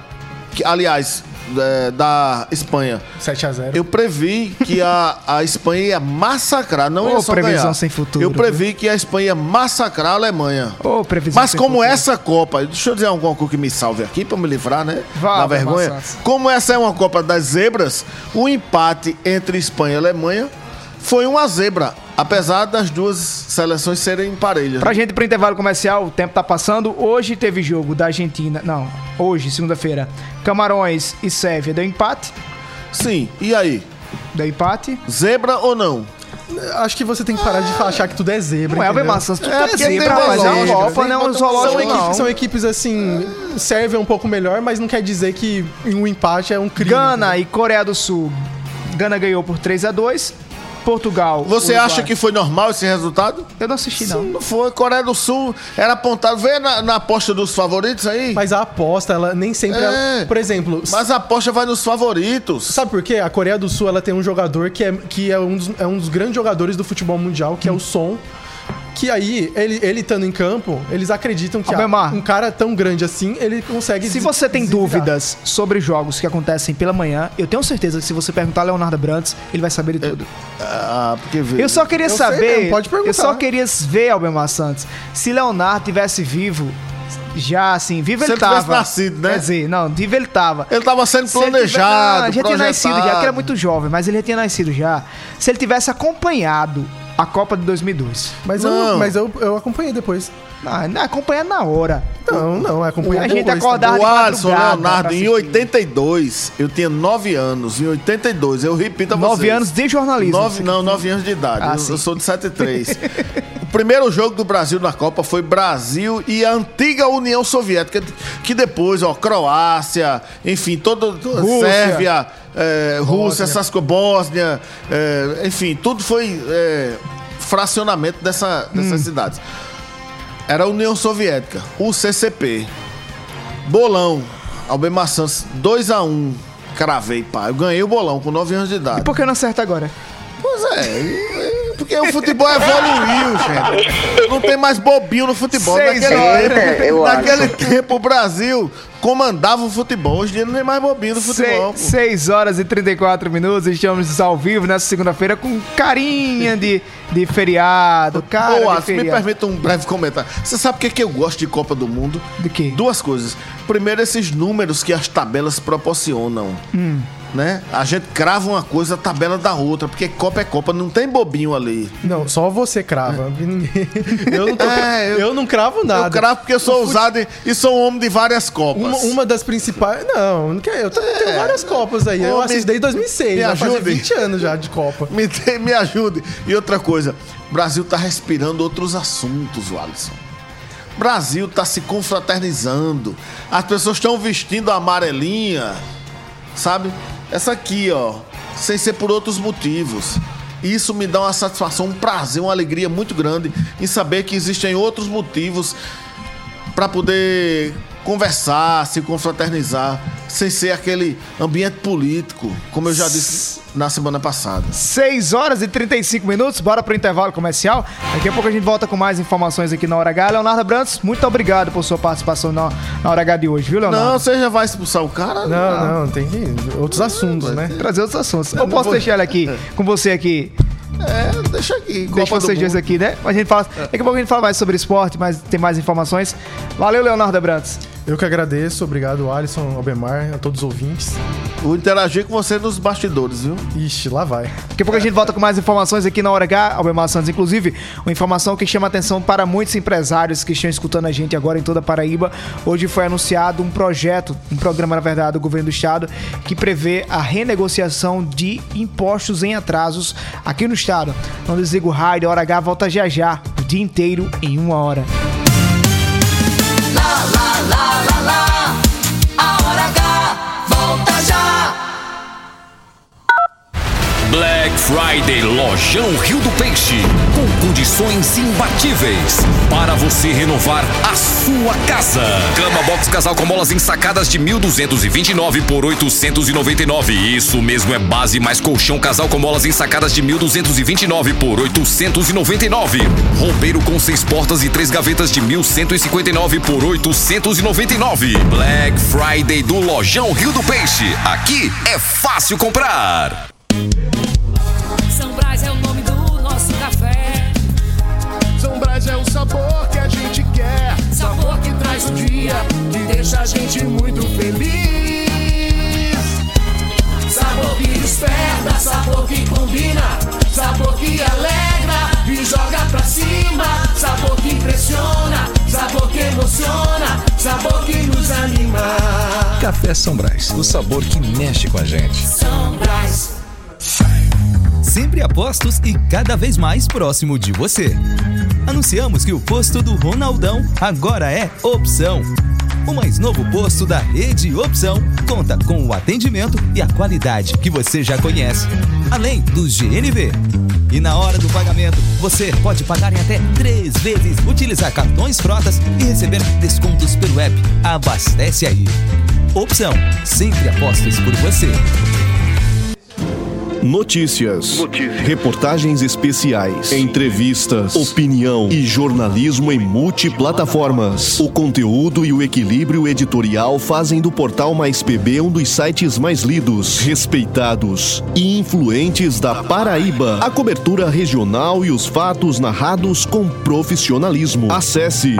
que, aliás, é, da Espanha, 7 a 0 eu previ que a, a Espanha ia massacrar, não Ô, ia só previsão ganhar. sem futuro, Eu previ que a Espanha ia massacrar a Alemanha. Ô, previsão Mas sem como futuro. essa Copa, deixa eu dizer alguma coisa que me salve aqui pra me livrar, né? Vá, da vergonha. Como essa é uma Copa das Zebras, o empate entre Espanha e Alemanha foi uma zebra, apesar das duas seleções serem parelhas. Pra gente ir pro intervalo comercial, o tempo tá passando. Hoje teve jogo da Argentina. Não, hoje, segunda-feira. Camarões e Sérvia deu empate. Sim, e aí? Deu empate. Zebra ou não? Acho que você tem que parar de achar que tudo é zebra. Não é, entendeu? Albemar Santos, tudo É, é, porque zebra, rapaz. É uma zoológico, Copa, tem não é um botão- São equipes, são equipes assim, servem um pouco melhor, mas não quer dizer que um empate é um crime. Gana e Coreia do Sul. Gana ganhou por 3 a 2 Portugal. Você Uruguai. acha que foi normal esse resultado? Eu não assisti, não. Não foi. Coreia do Sul era apontado. Vê na, na aposta dos favoritos aí. Mas a aposta, ela nem sempre. É. ela- por exemplo, Mas a aposta vai nos favoritos. sabe por quê? A Coreia do Sul ela tem um jogador que é, que é, um, dos, é um dos grandes jogadores do futebol mundial, que é o Son. Que aí, ele, ele estando em campo, eles acreditam que ah, um cara tão grande assim, ele consegue. Se você tem dúvidas sobre jogos que acontecem pela manhã, eu tenho certeza que se você perguntar a Leonardo Brandes, ele vai saber de tudo. Ah, porque vê. Eu só queria Eu sei saber. mesmo, pode perguntar. Eu só queria ver, Albemar Santos, se Leonardo tivesse vivo, já assim, vivo Se ele tivesse tava. nascido, né? Quer dizer, não, vivo ele tava. Ele tava sendo Se ele tiver- planejado. Não, já tinha nascido já, que era projetado. muito jovem, mas ele já tinha nascido já. Se ele tivesse acompanhado a Copa de 2002. Mas, Não. eu, mas eu, eu acompanhei depois. Não, não acompanhado na hora. Não, não, acompanhei A gente depois acordava O de Alisson madrugada Leonardo, em assistir. 82, eu tinha 9 anos. Em 82, eu repito a vocês. Nove anos de jornalismo. Nove, não, 9 anos de idade. Ah, eu, sim. eu sou de 73. o primeiro jogo do Brasil na Copa foi Brasil e a antiga União Soviética, que depois, ó, Croácia, enfim, toda, toda Rússia. Sérvia, é, Rússia, essas coisas, Bósnia, é, enfim, tudo foi é, fracionamento dessa, dessas cidades. Era a União Soviética, o CCP. Bolão, Albemar Santos, 2x1. Cravei, pá. Eu ganhei o bolão com 9 anos de idade. E por que não acerta agora? Pois é, porque o futebol evoluiu, gente. Não tem mais bobinho no futebol. Seis naquele horas. tempo, Eu naquele tempo o Brasil comandava o futebol. Hoje em dia não tem mais bobinho no futebol. pô. 6 horas e 34 minutos, estamos ao vivo nessa segunda-feira com carinha de, de feriado, cara Ô, de Alisson, me feriado. permita um breve comentário. Você sabe o que, é que eu gosto de Copa do Mundo? De quê? Duas coisas. Primeiro, esses números que as tabelas proporcionam. Hum. Né? A gente crava uma coisa, a tabela da outra, porque Copa é Copa, não tem bobinho ali. Não, só você crava. Ninguém- eu, não tô- É, eu- eu não cravo nada. Eu cravo porque eu sou ousado e, e sou um homem de várias Copas. Uma, uma das principais. Não, não quer- eu tenho várias Copas aí. Eu Ô, assisto me- desde 2006. me ajude. 20 anos já de Copa. Me, me ajude. E outra coisa, o Brasil tá respirando outros assuntos, Alisson. O Brasil tá se confraternizando. As pessoas estão vestindo a amarelinha, sabe? Essa aqui, ó, sem ser por outros motivos. Isso me dá uma satisfação, um prazer, uma alegria muito grande em saber que existem outros motivos para poder conversar, se confraternizar, sem ser aquele ambiente político, como eu já disse na semana passada. 6 horas e 35 minutos, bora pro intervalo comercial. Daqui a pouco a gente volta com mais informações aqui na Hora H. Leonardo Brantos, muito obrigado por sua participação na, na Hora H de hoje, viu, Leonardo? Não, você já vai expulsar o cara? Não, não, tem que outros assuntos, né? Trazer outros assuntos. Eu posso vou- deixar ele aqui com você aqui. É, deixa aqui. Copa vocês dois aqui, né? A gente fala, daqui a pouco a gente fala mais sobre esporte, mas tem mais informações. Valeu, Leonardo Brantos. Eu que agradeço, obrigado, Alisson, Albemar, a todos os ouvintes. Vou interagir com você nos bastidores, viu? Ixi, lá vai. Daqui a pouco a gente volta com mais informações aqui na Hora H, Albemar Santos. Inclusive, uma informação que chama atenção para muitos empresários que estão escutando a gente agora em toda a Paraíba. Hoje foi anunciado um projeto, um programa, na verdade, do governo do estado, que prevê a renegociação de impostos em atrasos aqui no estado. Não desliga o rádio, a Hora H volta já já, o dia inteiro em uma hora. Lá, lá, lá. A hora H volta já. Black Friday Lojão Rio do Peixe. Com condições imbatíveis. Para você renovar a sua casa. Cama Box Casal com molas ensacadas de 1.229 por 899. Isso mesmo é base mais colchão casal com molas ensacadas de 1.229 por 899. Roupeiro com seis portas e três gavetas de 1.159 por 899. Black Friday do Lojão Rio do Peixe. Aqui é fácil comprar. Sabor que a gente quer. Sabor que traz o dia, que deixa a gente muito feliz. Sabor que desperta, sabor que combina, sabor que alegra e joga pra cima, sabor que impressiona, sabor que emociona, sabor que nos anima. Café São Brás, o sabor que mexe com a gente. São Brás. Sempre apostos e cada vez mais próximo de você. Anunciamos que o posto do Ronaldão agora é Opção. O mais novo posto da rede Opção conta com o atendimento e a qualidade que você já conhece, além do GNV. E na hora do pagamento, você pode pagar em até três vezes, utilizar cartões frotas e receber descontos pelo app. Abastece aí. Opção, sempre apostos por você. Notícias, reportagens especiais, entrevistas, opinião e jornalismo em multiplataformas. O conteúdo e o equilíbrio editorial fazem do portal Mais PB um dos sites mais lidos, respeitados e influentes da Paraíba. A cobertura regional e os fatos narrados com profissionalismo. Acesse,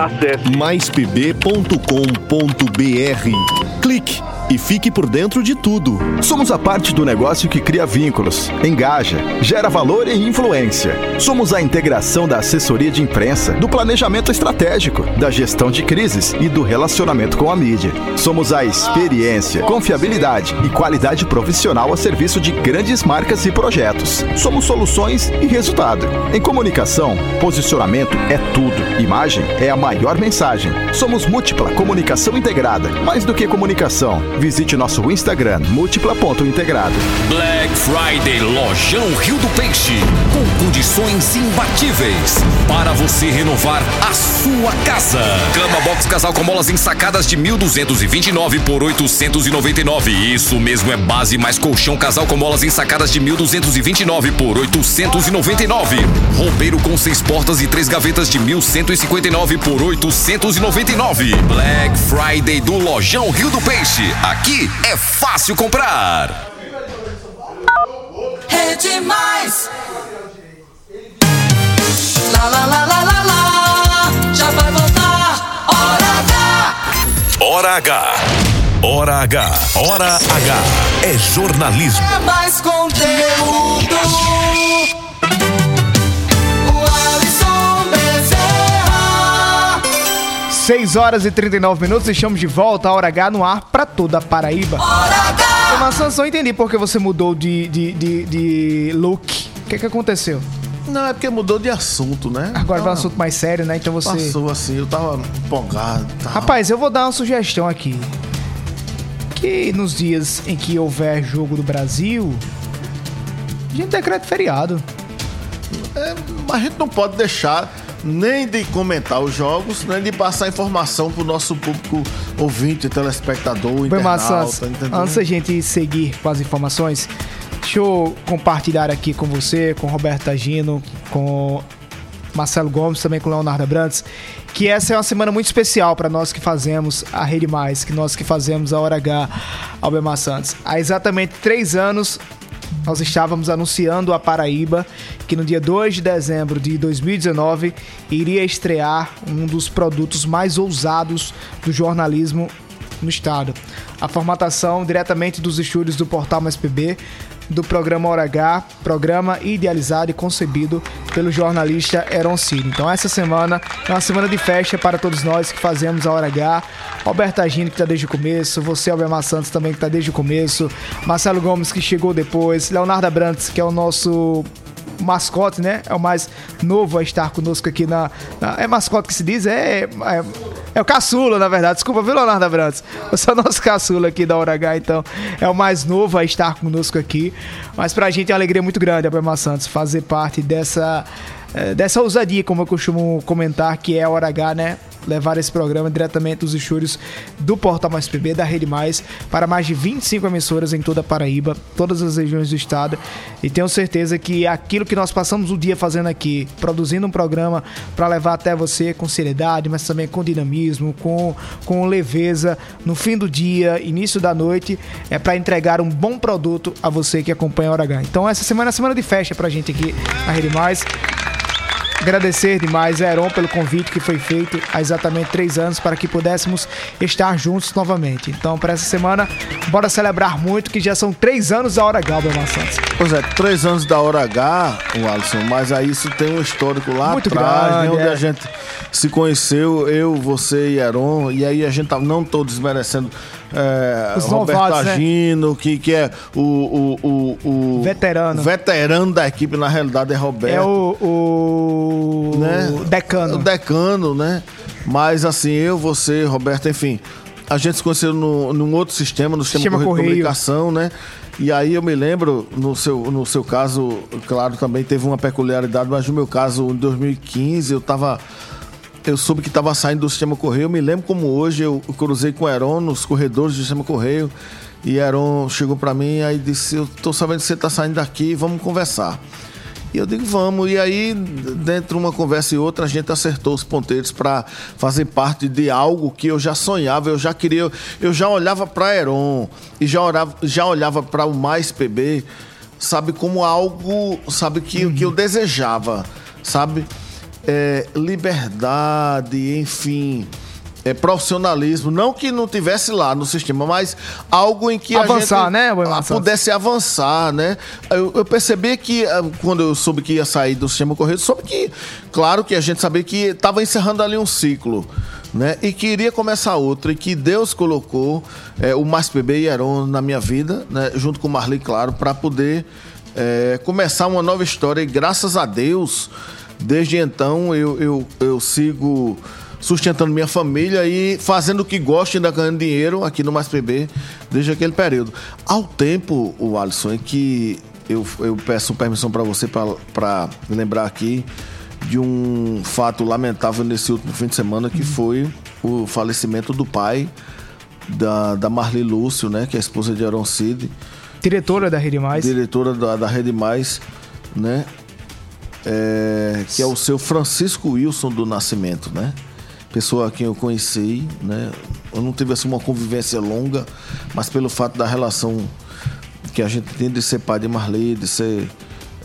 maispb.com.br. Clique e fique por dentro de tudo. Somos a parte do negócio que cria vínculos, engaja, gera valor e influência. Somos a integração da assessoria de imprensa, do planejamento estratégico, da gestão de crises e do relacionamento com a mídia. Somos a experiência, confiabilidade e qualidade profissional a serviço de grandes marcas e projetos. Somos soluções e resultado. Em comunicação, posicionamento é tudo. Imagem é a maior mensagem. Somos múltipla comunicação integrada. Mais do que comunicação, visite nosso Instagram múltipla.integrado. Black Friday Lojão Rio do Peixe. Com condições imbatíveis. Para você renovar a sua casa. Cama Box Casal com molas ensacadas de 1.229 por 899. Isso mesmo é base mais colchão casal com molas ensacadas de 1.229 por 899. Roupeiro com seis portas e três gavetas de 1.159 por 899. Black Friday do Lojão Rio do Peixe. Aqui é fácil comprar. Rede Mais. Lá, lá, lá, lá, lá, lá. Já vai voltar. Hora H. Hora H. Hora H. Hora H. É jornalismo. É mais conteúdo. 6 horas e 39 minutos, estamos de volta, a Hora H no ar pra toda a Paraíba. Hora H. Mas Sansão, eu entendi por que você mudou de, de, de, de look. O que que aconteceu? Não, é porque mudou de assunto, né? Agora vai um Então, assunto mais sério, né? Então você... Passou assim, eu tava empolgado. Tava... Rapaz, eu vou dar uma sugestão aqui. Que nos dias em que houver jogo do Brasil, a gente decreta feriado. É, mas a gente não pode deixar nem de comentar os jogos, nem de passar informação pro nosso público ouvinte, telespectador, Bem, internauta, Maçãs, entendeu? antes da gente seguir com as informações, deixa eu compartilhar aqui com você, com Roberto Tagino, com Marcelo Gomes, também com Leonardo Abrantes, que essa é uma semana muito especial para nós que fazemos a Rede Mais, que nós que fazemos a Hora H ao Bem Santos. Há exatamente três anos, nós estávamos anunciando a Paraíba que no dia 2 de dezembro de 2019 iria estrear um dos produtos mais ousados do jornalismo no estado. A formatação diretamente dos estúdios do Portal Mais PB do programa Hora H, programa idealizado e concebido pelo jornalista Eron Ciro. Então essa semana é uma semana de festa para todos nós que fazemos a Hora H. Roberto Agino que está desde o começo, você Albemar Santos também que está desde o começo, Marcelo Gomes que chegou depois, Leonardo Abrantes que é o nosso mascote, né? É o mais novo a estar conosco aqui na. na- é mascote que se diz? É, é, é o caçula, na verdade. Desculpa, viu, Leonardo Abrantes? Você é o nosso caçula aqui da Hora H, então é o mais novo a estar conosco aqui. Mas pra gente é uma alegria muito grande, Albemar Santos, fazer parte dessa. eh, Dessa ousadia, como eu costumo comentar, que é a Hora H, né? Levar esse programa diretamente dos estúdios do Portal Mais PB, da Rede Mais, para mais de 25 emissoras em toda a Paraíba, todas as regiões do estado. E tenho certeza que aquilo que nós passamos o dia fazendo aqui, produzindo um programa para levar até você com seriedade, mas também com dinamismo, com, com leveza, no fim do dia, início da noite, é para entregar um bom produto a você que acompanha a Hora H. Então essa semana é semana de festa pra gente aqui na Rede Mais. Agradecer demais a Heron pelo convite que foi feito há exatamente três anos para que pudéssemos estar juntos novamente. Então, para essa semana, bora celebrar muito que já são três anos da Hora H, Belmar Santos. Pois é, três anos da Hora H, o Alisson, mas aí isso tem um histórico lá Muito atrás, né, grande, onde é. a gente se conheceu, eu, você e Heron, e aí a gente tá, não tô desmerecendo é, Os Roberto novatos, né? Agino, que, que é o, o, o, o Veterano. veterano da equipe, na realidade é Roberto. É o, o... né? decano. O decano, né? Mas assim, eu, você, Roberto, enfim, a gente se conheceu no, num outro sistema, no sistema, Sistema Correio de Correio. comunicação, né? E aí eu me lembro, no seu, no seu caso, claro, também teve uma peculiaridade, mas no meu caso, em 2015, eu tava. Eu soube que estava saindo do sistema Correio. Eu me lembro como hoje eu cruzei com o Heron nos corredores do sistema Correio. E Heron chegou para mim e aí disse: Eu tô sabendo que você tá saindo daqui, vamos conversar. E eu digo, vamos. E aí, dentro de uma conversa e outra, a gente acertou os ponteiros para fazer parte de algo que eu já sonhava, eu já queria. Eu já olhava para Heron e já olhava, já olhava para o Mais PB, sabe, como algo, sabe, que, que eu desejava, sabe? É, liberdade, enfim. É, profissionalismo, não que não tivesse lá no sistema, mas algo em que Avançar, a gente né, Marcelo? pudesse avançar, né? Eu, eu percebi que ah, quando eu soube que ia sair do sistema correio, soube que, claro que a gente sabia que estava encerrando ali um ciclo, né? E que iria começar outro, e que Deus colocou eh, o Mais PB e Heron na minha vida, né? Junto com o Marley, claro, para poder eh, começar uma nova história. E graças a Deus, desde então eu, eu, eu sigo sustentando minha família e fazendo o que gosto ainda ganhando dinheiro aqui no Mais PB desde aquele período. Ao tempo, o Alisson, é que eu, eu peço permissão para você para lembrar aqui de um fato lamentável nesse último fim de semana que foi o falecimento do pai da, da Marli Lúcio, né, que é a esposa de Aaron Cid, Diretora da Rede Mais. diretora da, da Rede Mais, né? É, que é o seu Francisco Wilson do Nascimento, né? Pessoa a quem eu conheci, né? Eu não tive assim uma convivência longa, mas pelo fato da relação que a gente tem de ser pai de Marley, de ser,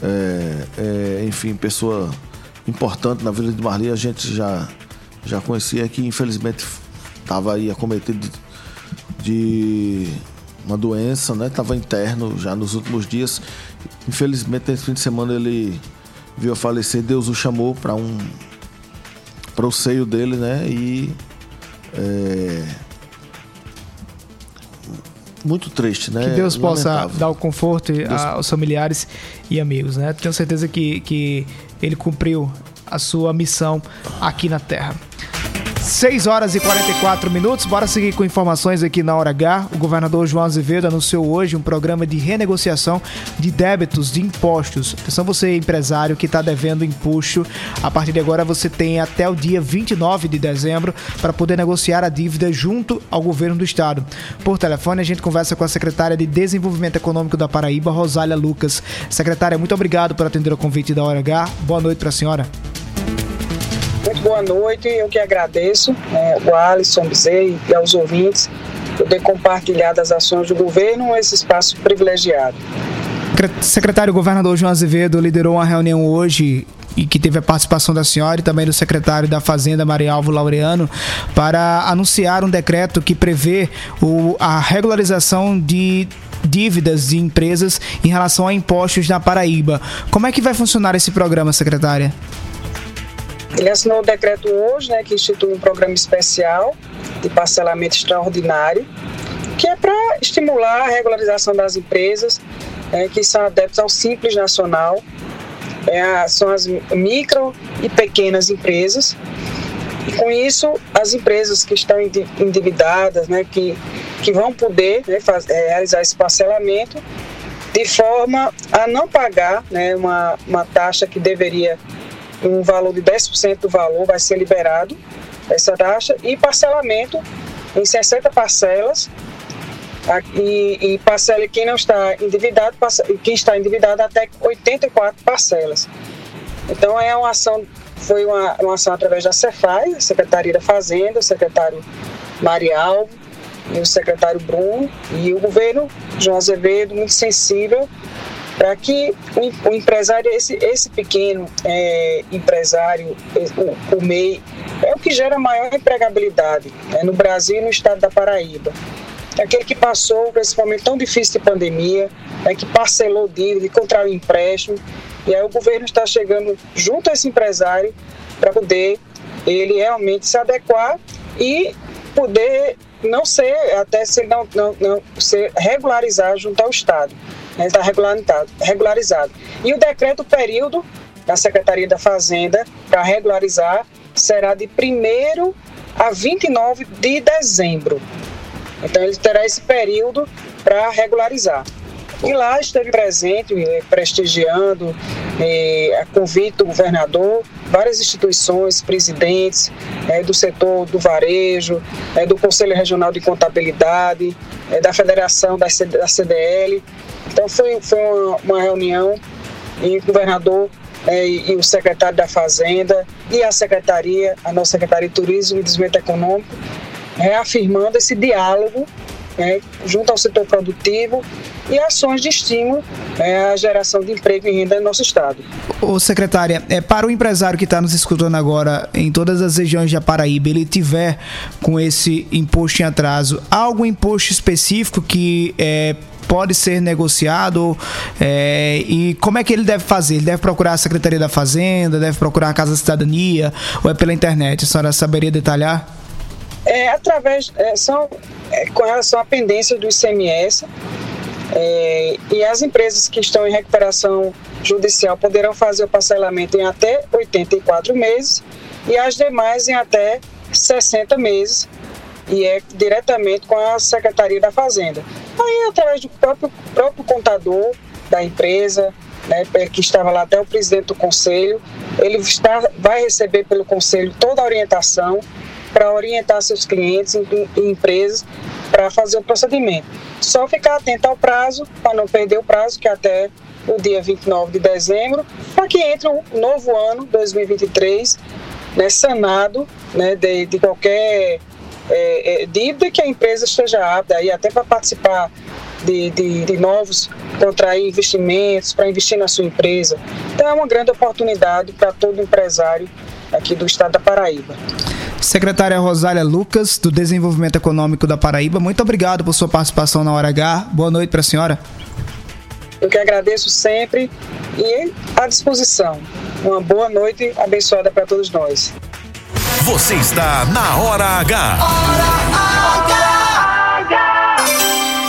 é, é, enfim, pessoa importante na vida de Marley, a gente já, já conhecia que infelizmente estava aí acometido de, uma doença, né? Tava interno já nos últimos dias. Infelizmente, nesse fim de semana ele veio a falecer. Deus o chamou para um para o seio dele, né? E é, muito triste, né? Que Deus possa Lamentável. dar o conforto Deus- aos familiares e amigos, né? Tenho certeza que, que ele cumpriu a sua missão aqui na Terra. 6 horas e 44 minutos. Bora seguir com informações aqui na hora H. O governador João Azevedo anunciou hoje um programa de renegociação de débitos de impostos. Atenção você empresário que está devendo imposto. A partir de agora você tem até o dia 29 de dezembro para poder negociar a dívida junto ao governo do estado. Por telefone a gente conversa com a secretária de Desenvolvimento Econômico da Paraíba, Rosália Lucas. Secretária, muito obrigado por atender o convite da hora H. Boa noite para a senhora. Boa noite, eu que agradeço é, o Alisson Bezerra e aos ouvintes poder compartilhar das ações do governo esse espaço privilegiado. Secretário, governador João Azevedo liderou uma reunião hoje e que teve a participação da senhora e também do secretário da Fazenda, Marialvo Laureano, para anunciar um decreto que prevê o, a regularização de dívidas de empresas em relação a impostos na Paraíba. Como é que vai funcionar esse programa, secretária? Ele assinou o decreto hoje, né, que institui um programa especial de parcelamento extraordinário, que é para estimular a regularização das empresas é, que são adeptos ao Simples Nacional, é, são as micro e pequenas empresas. E com isso, as empresas que estão endividadas, né, que, que vão poder né, é, realizar esse parcelamento de forma a não pagar né, uma, uma taxa que deveria um valor de 10% do valor vai ser liberado essa taxa e parcelamento em 60 parcelas e, e parcela quem não está endividado, quem está endividado até 84 parcelas. Então é uma ação, foi uma, uma ação através da Cefaz, Secretaria da Fazenda, o secretário Marialvo e o secretário Bruno e o governo João Azevedo muito sensível para que o, o, empresário, esse, esse pequeno é, empresário, o, o MEI, é o que gera maior empregabilidade né, no Brasil e no estado da Paraíba. É aquele que passou por esse momento tão difícil de pandemia, né, que parcelou dívida, contraiu empréstimo, e aí o governo está chegando junto a esse empresário para poder ele realmente se adequar e poder não ser, até se não, não, não ser regularizado junto ao Estado está regularizado. E o decreto período da Secretaria da Fazenda para regularizar será de 1 a 29 de dezembro. Então ele terá esse período para regularizar. E lá esteve presente, eh, prestigiando, eh, a convite do governador, várias instituições, presidentes eh, do setor do varejo, eh, do Conselho Regional de Contabilidade, eh, da Federação da, CDL, então foi, foi uma, uma reunião e o governador é, e, e, o secretário da Fazenda e a secretaria, a nossa Secretaria de Turismo e Desenvolvimento Econômico, reafirmando esse diálogo né, junto ao setor produtivo e ações de estímulo é, à geração de emprego e renda no nosso estado. Ô secretária, é, para o empresário que está nos escutando agora em todas as regiões da Paraíba, ele tiver com esse imposto em atraso, há algum imposto específico que é, pode ser negociado é, e como é que ele deve fazer? Ele deve procurar a Secretaria da Fazenda, deve procurar a Casa da Cidadania ou é pela internet? A senhora saberia detalhar? É, através, é, são é, com relação à pendência do ICMS é, e as empresas que estão em recuperação judicial poderão fazer o parcelamento em até 84 meses e as demais em até 60 meses e é diretamente com a Secretaria da Fazenda. Aí, através do próprio, próprio contador da empresa, né, que estava lá até o presidente do conselho, ele está, vai receber pelo conselho toda a orientação para orientar seus clientes e, empresas para fazer o procedimento. Só ficar atento ao prazo, para não perder o prazo, que é até o dia 29 de dezembro, para que entre um novo ano, 2023, né, sanado né, de, de qualquer é, é, dívida que a empresa esteja apta aí até para participar de, de, de, novos, contrair investimentos, para investir na sua empresa. Então é uma grande oportunidade para todo empresário aqui do estado da Paraíba. Secretária Rosália Lucas, do Desenvolvimento Econômico da Paraíba, muito obrigado por sua participação na Hora H. Boa noite para a senhora. Eu que agradeço sempre e à disposição. Uma boa noite abençoada para todos nós. Você está na Hora H. Hora H.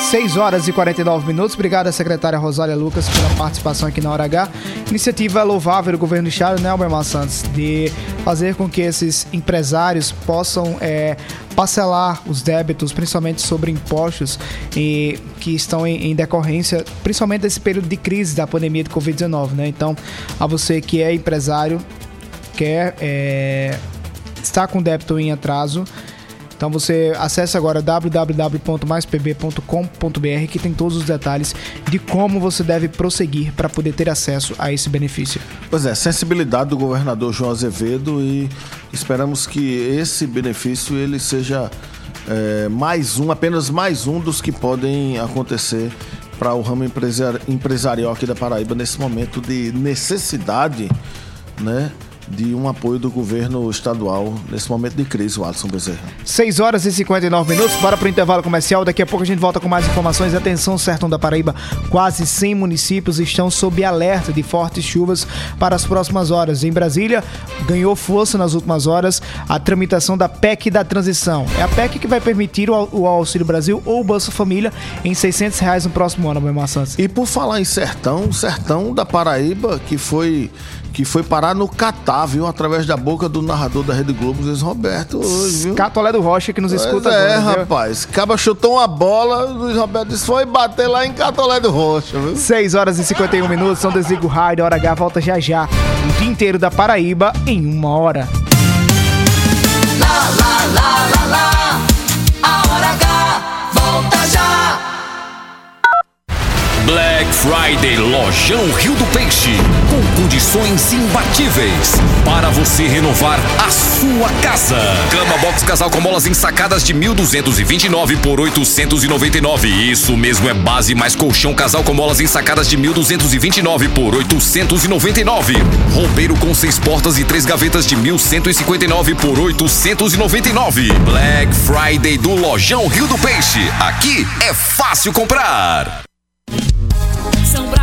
6 horas e 49 minutos. Obrigado à secretária Rosália Lucas pela participação aqui na Hora H. Iniciativa louvável do governo do Estado, né, Alberman Santos, de fazer com que esses empresários possam é, parcelar os débitos, principalmente sobre impostos e, que estão em, em decorrência, principalmente desse período de crise da pandemia de Covid-19, né? Então, a você que é empresário, quer é, está com débito em atraso, então você acessa agora www.maispb.com.br que tem todos os detalhes de como você deve prosseguir para poder ter acesso a esse benefício. Pois é, sensibilidade do governador João Azevedo e esperamos que esse benefício ele seja é, mais um, apenas mais um dos que podem acontecer para o ramo empresari- empresarial aqui da Paraíba nesse momento de necessidade, né? De um apoio do governo estadual nesse momento de crise, o Alisson Bezerra. 6 horas e 59 minutos, bora pro intervalo comercial. Daqui a pouco a gente volta com mais informações. Atenção, Sertão da Paraíba. Quase 100 municípios estão sob alerta de fortes chuvas para as próximas horas. Em Brasília, ganhou força nas últimas horas a tramitação da PEC da transição. É a PEC que vai permitir o, au- o Auxílio Brasil ou o Bolsa Família em 600 reais no próximo ano, Abel Santos. E por falar em sertão, sertão da Paraíba que foi que foi parar no Catar, viu? Através da boca do narrador da Rede Globo, Luiz Roberto, hoje, viu? Catolé do Rocha que nos Pois escuta é, agora. viu? rapaz. Caba chutou uma bola, o Luiz Roberto disse, foi bater lá em Catolé do Rocha, viu? 6 horas e 51 minutos, são desliga o rádio, hora H volta já já. O dia inteiro da Paraíba em uma hora. Black Friday Lojão Rio do Peixe. Com condições imbatíveis. Para você renovar a sua casa. Cama box casal com molas ensacadas de 1.229 por 899. Isso mesmo é base mais colchão casal com molas ensacadas de 1.229 por 899. Roupeiro com seis portas e três gavetas de 1.159 por 899. Black Friday do Lojão Rio do Peixe. Aqui é fácil comprar.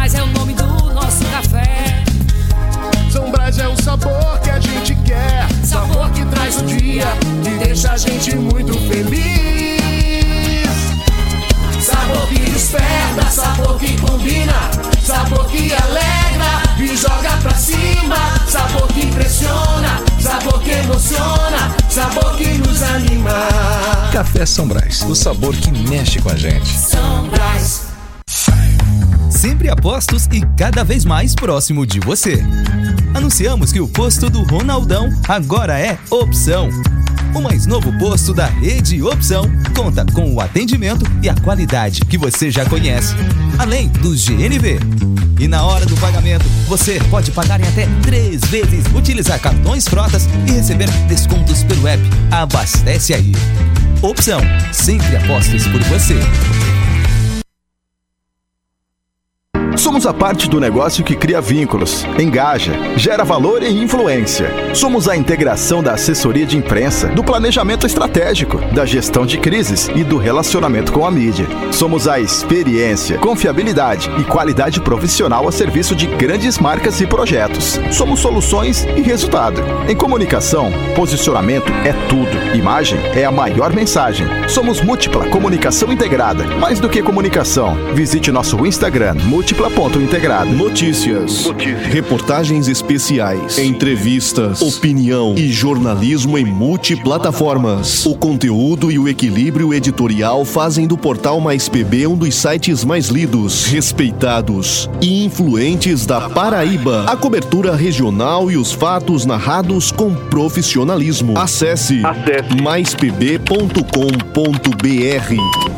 São Brás é o nome do nosso café. São Brás é o sabor que a gente quer. Sabor que traz o dia, que deixa a gente muito feliz. Sabor que desperta, sabor que combina. Sabor que alegra e joga pra cima. Sabor que impressiona, sabor que emociona. Sabor que nos anima. Café São Brás, o sabor que mexe com a gente. São Brás. Sempre a postos e cada vez mais próximo de você. Anunciamos que o posto do Ronaldão agora é opção. O mais novo posto da rede Opção conta com o atendimento e a qualidade que você já conhece, além do GNV. E na hora do pagamento, você pode pagar em até três vezes, utilizar cartões frotas e receber descontos pelo app. Abastece aí. Opção, sempre apostos por você. Somos a parte do negócio que cria vínculos, engaja, gera valor e influência. Somos a integração da assessoria de imprensa, do planejamento estratégico, da gestão de crises e do relacionamento com a mídia. Somos a experiência, confiabilidade e qualidade profissional a serviço de grandes marcas e projetos. Somos soluções e resultado. Em comunicação, posicionamento é tudo. Imagem é a maior mensagem. Somos múltipla comunicação integrada. Mais do que comunicação, visite nosso Instagram múltipla.integrada. Notícias, reportagens especiais, entrevistas, opinião e jornalismo em multiplataformas. O conteúdo e o equilíbrio editorial fazem do portal Mais PB um dos sites mais lidos, respeitados e influentes da Paraíba. A cobertura regional e os fatos narrados com profissionalismo. Acesse, maispb.com.br.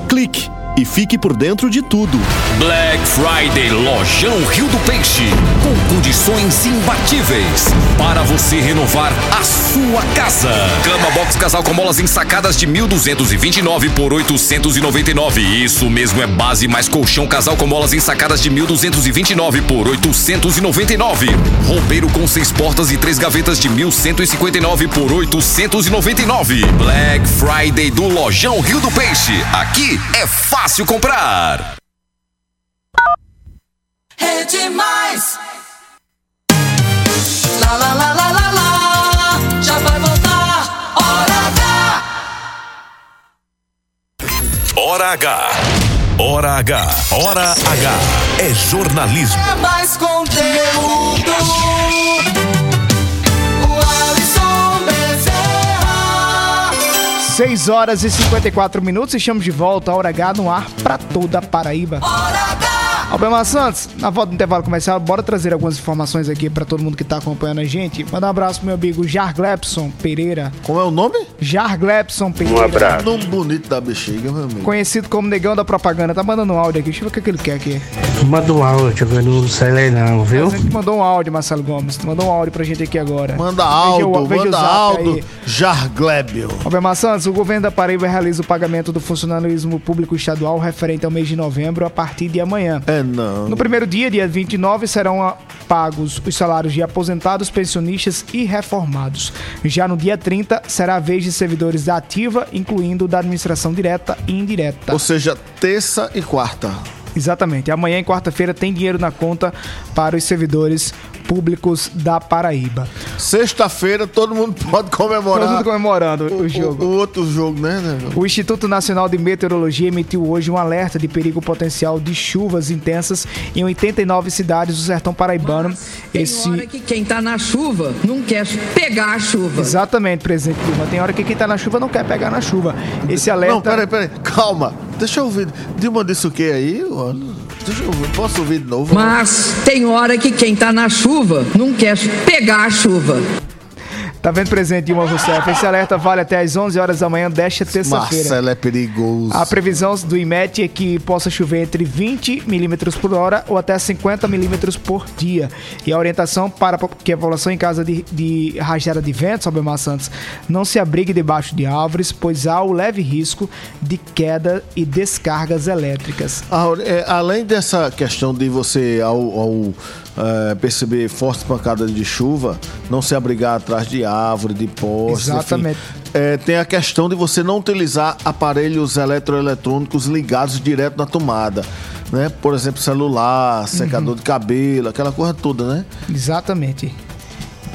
Clique e fique por dentro de tudo. Black Friday Lojão Rio do Peixe. Com condições imbatíveis. Para você renovar a sua casa. Cama box casal com molas ensacadas de 1.229 por 899. Isso mesmo é base mais colchão casal com molas ensacadas de 1.229 por 899. Roupeiro com seis portas e três gavetas de 1.159 por 899. Black Friday do Lojão Rio do Peixe. Aqui é fácil comprar. Rede Mais. Lá, lá, lá, lá, lá, lá. Já vai voltar. Hora H. Hora H. Hora H. Hora H. É jornalismo. É mais conteúdo. 6 horas e 54 minutos, estamos de volta, Hora H no ar para toda a Paraíba. Albemar Santos, na volta do intervalo comercial, bora trazer algumas informações aqui para todo mundo que tá acompanhando a gente. Manda um abraço pro meu amigo Jar Glebson Pereira. Como é o nome? Jar Glebson Pereira. Nome bonito da bexiga, meu amigo. Conhecido como Negão da Propaganda. Tá mandando um áudio aqui. Deixa eu ver o que, que ele quer aqui. Manda um áudio, eu não sei não, viu? Você que mandou um áudio, Marcelo Gomes. Mandou um áudio pra gente aqui agora. Manda Veja Aldo, o- veja o manda zap Aldo, aí. Jarglébio. Albemar Santos, o governo da Paraíba realiza o pagamento do funcionalismo público estadual referente ao mês de novembro a partir de amanhã. É não. No primeiro dia, dia 29, serão pagos os salários de aposentados, pensionistas e reformados. Já no dia 30, será a vez de servidores da ativa, incluindo da administração direta e indireta. Ou seja, terça e quarta. Exatamente. Amanhã, em quarta-feira, tem dinheiro na conta para os servidores públicos da Paraíba. Sexta-feira todo mundo pode comemorar. Todo mundo comemorando o, jogo. O, outro jogo, né? né? O Instituto Nacional de Meteorologia emitiu hoje um alerta de perigo potencial de chuvas intensas em 89 cidades do sertão paraibano. Esse hora que quem tá na chuva não quer pegar a chuva. Exatamente, presidente Dilma. Tem hora que quem tá na chuva não quer pegar na chuva. Esse alerta. Não, peraí, peraí. Calma. Deixa eu ouvir. Dilma disse o que aí? Olha, Posso ouvir de novo? Mas tem hora que quem tá na chuva não quer pegar a chuva. Tá vendo, presidente Dilma Rousseff? Esse alerta vale até às 11 horas da manhã desta terça-feira. Marcelo é perigoso. A previsão do IMET é que possa chover entre 20 milímetros por hora ou até 50 milímetros por dia. E a orientação para que a população em casa de, de rajada de vento, Albemar Santos, não se abrigue debaixo de árvores, pois há o leve risco de queda e descargas elétricas. Ah, é, além dessa questão de você, ao, ao, é, perceber fortes pancadas de chuva, não se abrigar atrás de árvore, de postes. Exatamente. enfim, é, tem a questão de você não utilizar aparelhos eletroeletrônicos ligados direto na tomada. Né? Por exemplo, celular, secador Uhum. de cabelo, aquela coisa toda, né? Exatamente.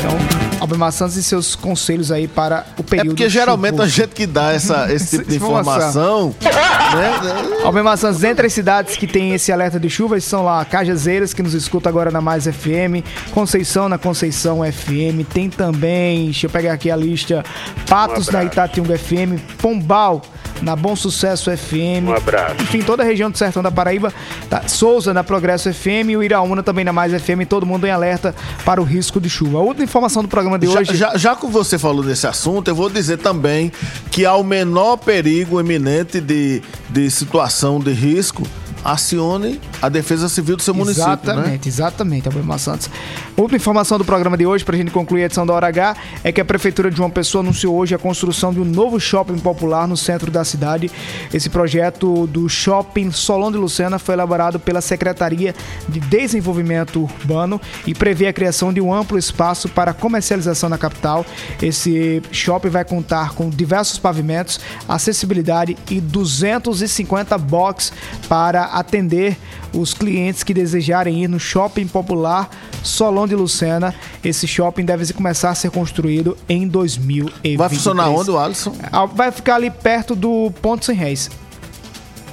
Então, Albemar Santos e seus conselhos aí para o É período porque geralmente a gente que dá essa, esse tipo de informação, né? Albemar Santos, entre as cidades que tem esse alerta de chuvas são lá Cajazeiras, que nos escuta agora na Mais FM, Conceição na Conceição FM, tem também, deixa eu pegar aqui a lista, Patos na Itatiunga FM, Pombal na Bom Sucesso FM. Um abraço. Enfim, toda a região do Sertão da Paraíba, tá, Souza na Progresso FM e o Iraúna também na Mais FM, todo mundo em alerta para o risco de chuva. A última informação do programa de Já, hoje... já, já que você falou nesse assunto, eu vou dizer também que há o menor perigo iminente de, de situação de risco, acione a Defesa Civil do seu município, né? Exatamente, exatamente, Albemar Santos. Outra informação do programa de hoje, para a gente concluir a edição da Hora H, é que a Prefeitura de João Pessoa anunciou hoje a construção de um novo shopping popular no centro da cidade. Esse projeto do Shopping Solon de Lucena foi elaborado pela Secretaria de Desenvolvimento Urbano e prevê a criação de um amplo espaço para comercialização na capital. Esse shopping vai contar com diversos pavimentos, acessibilidade e 250 box para atender os clientes que desejarem ir no shopping popular Solon de Lucena. Esse shopping deve começar a ser construído em 2023. Vai funcionar onde, Alisson? Ah, Vai ficar ali perto do Ponto Sem Réis.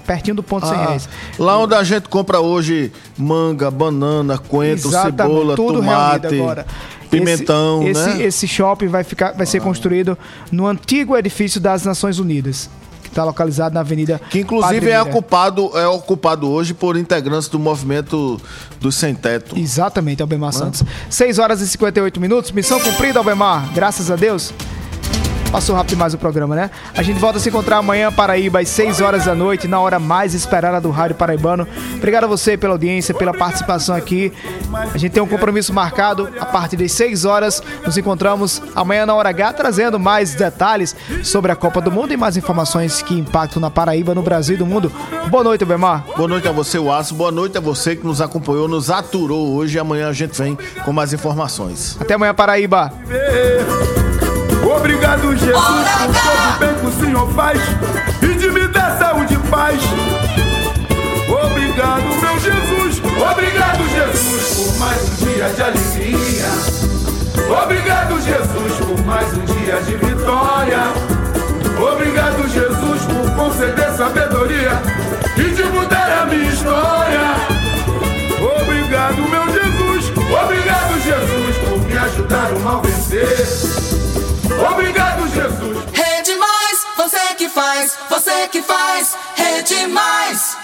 Pertinho do Ponto Sem Ah, Réis. lá onde a gente compra hoje manga, banana, coentro, Exatamente, cebola, tudo tomate, pimentão, esse, né? Esse, esse shopping vai, ficar, vai ser construído no antigo edifício das Nações Unidas, está localizado na Avenida Que inclusive Padre é ocupado, é ocupado hoje por integrantes do movimento dos sem teto. Exatamente, Albemar Santos. 6 horas e 58 minutos, missão cumprida, Albemar. Graças a Deus. Passou rápido demais o programa, né? A gente volta a se encontrar amanhã, Paraíba, às 6 horas da noite, na hora mais esperada do Rádio Paraibano. Obrigado a você pela audiência, pela participação aqui. A gente tem um compromisso marcado a partir das 6 horas. Nos encontramos amanhã na hora H, trazendo mais detalhes sobre a Copa do Mundo e mais informações que impactam na Paraíba, no Brasil e no mundo. Boa noite, Albemar. Boa noite a você, Wasso. Boa noite a você que nos acompanhou, nos aturou hoje. Amanhã a gente vem com mais informações. Até amanhã, Paraíba. Obrigado, Jesus, por todo o bem que o Senhor faz e de me dar saúde e paz. Obrigado, meu Jesus. Obrigado, Jesus, por mais um dia de alegria. Obrigado, Jesus, por mais um dia de vitória. Obrigado, Jesus, por conceder sabedoria e de mudar a minha história. Obrigado, meu Jesus. Obrigado, Jesus, por me ajudar o mal vencer. Obrigado, Jesus. Rede Mais, você que faz, você que faz, Rede Mais.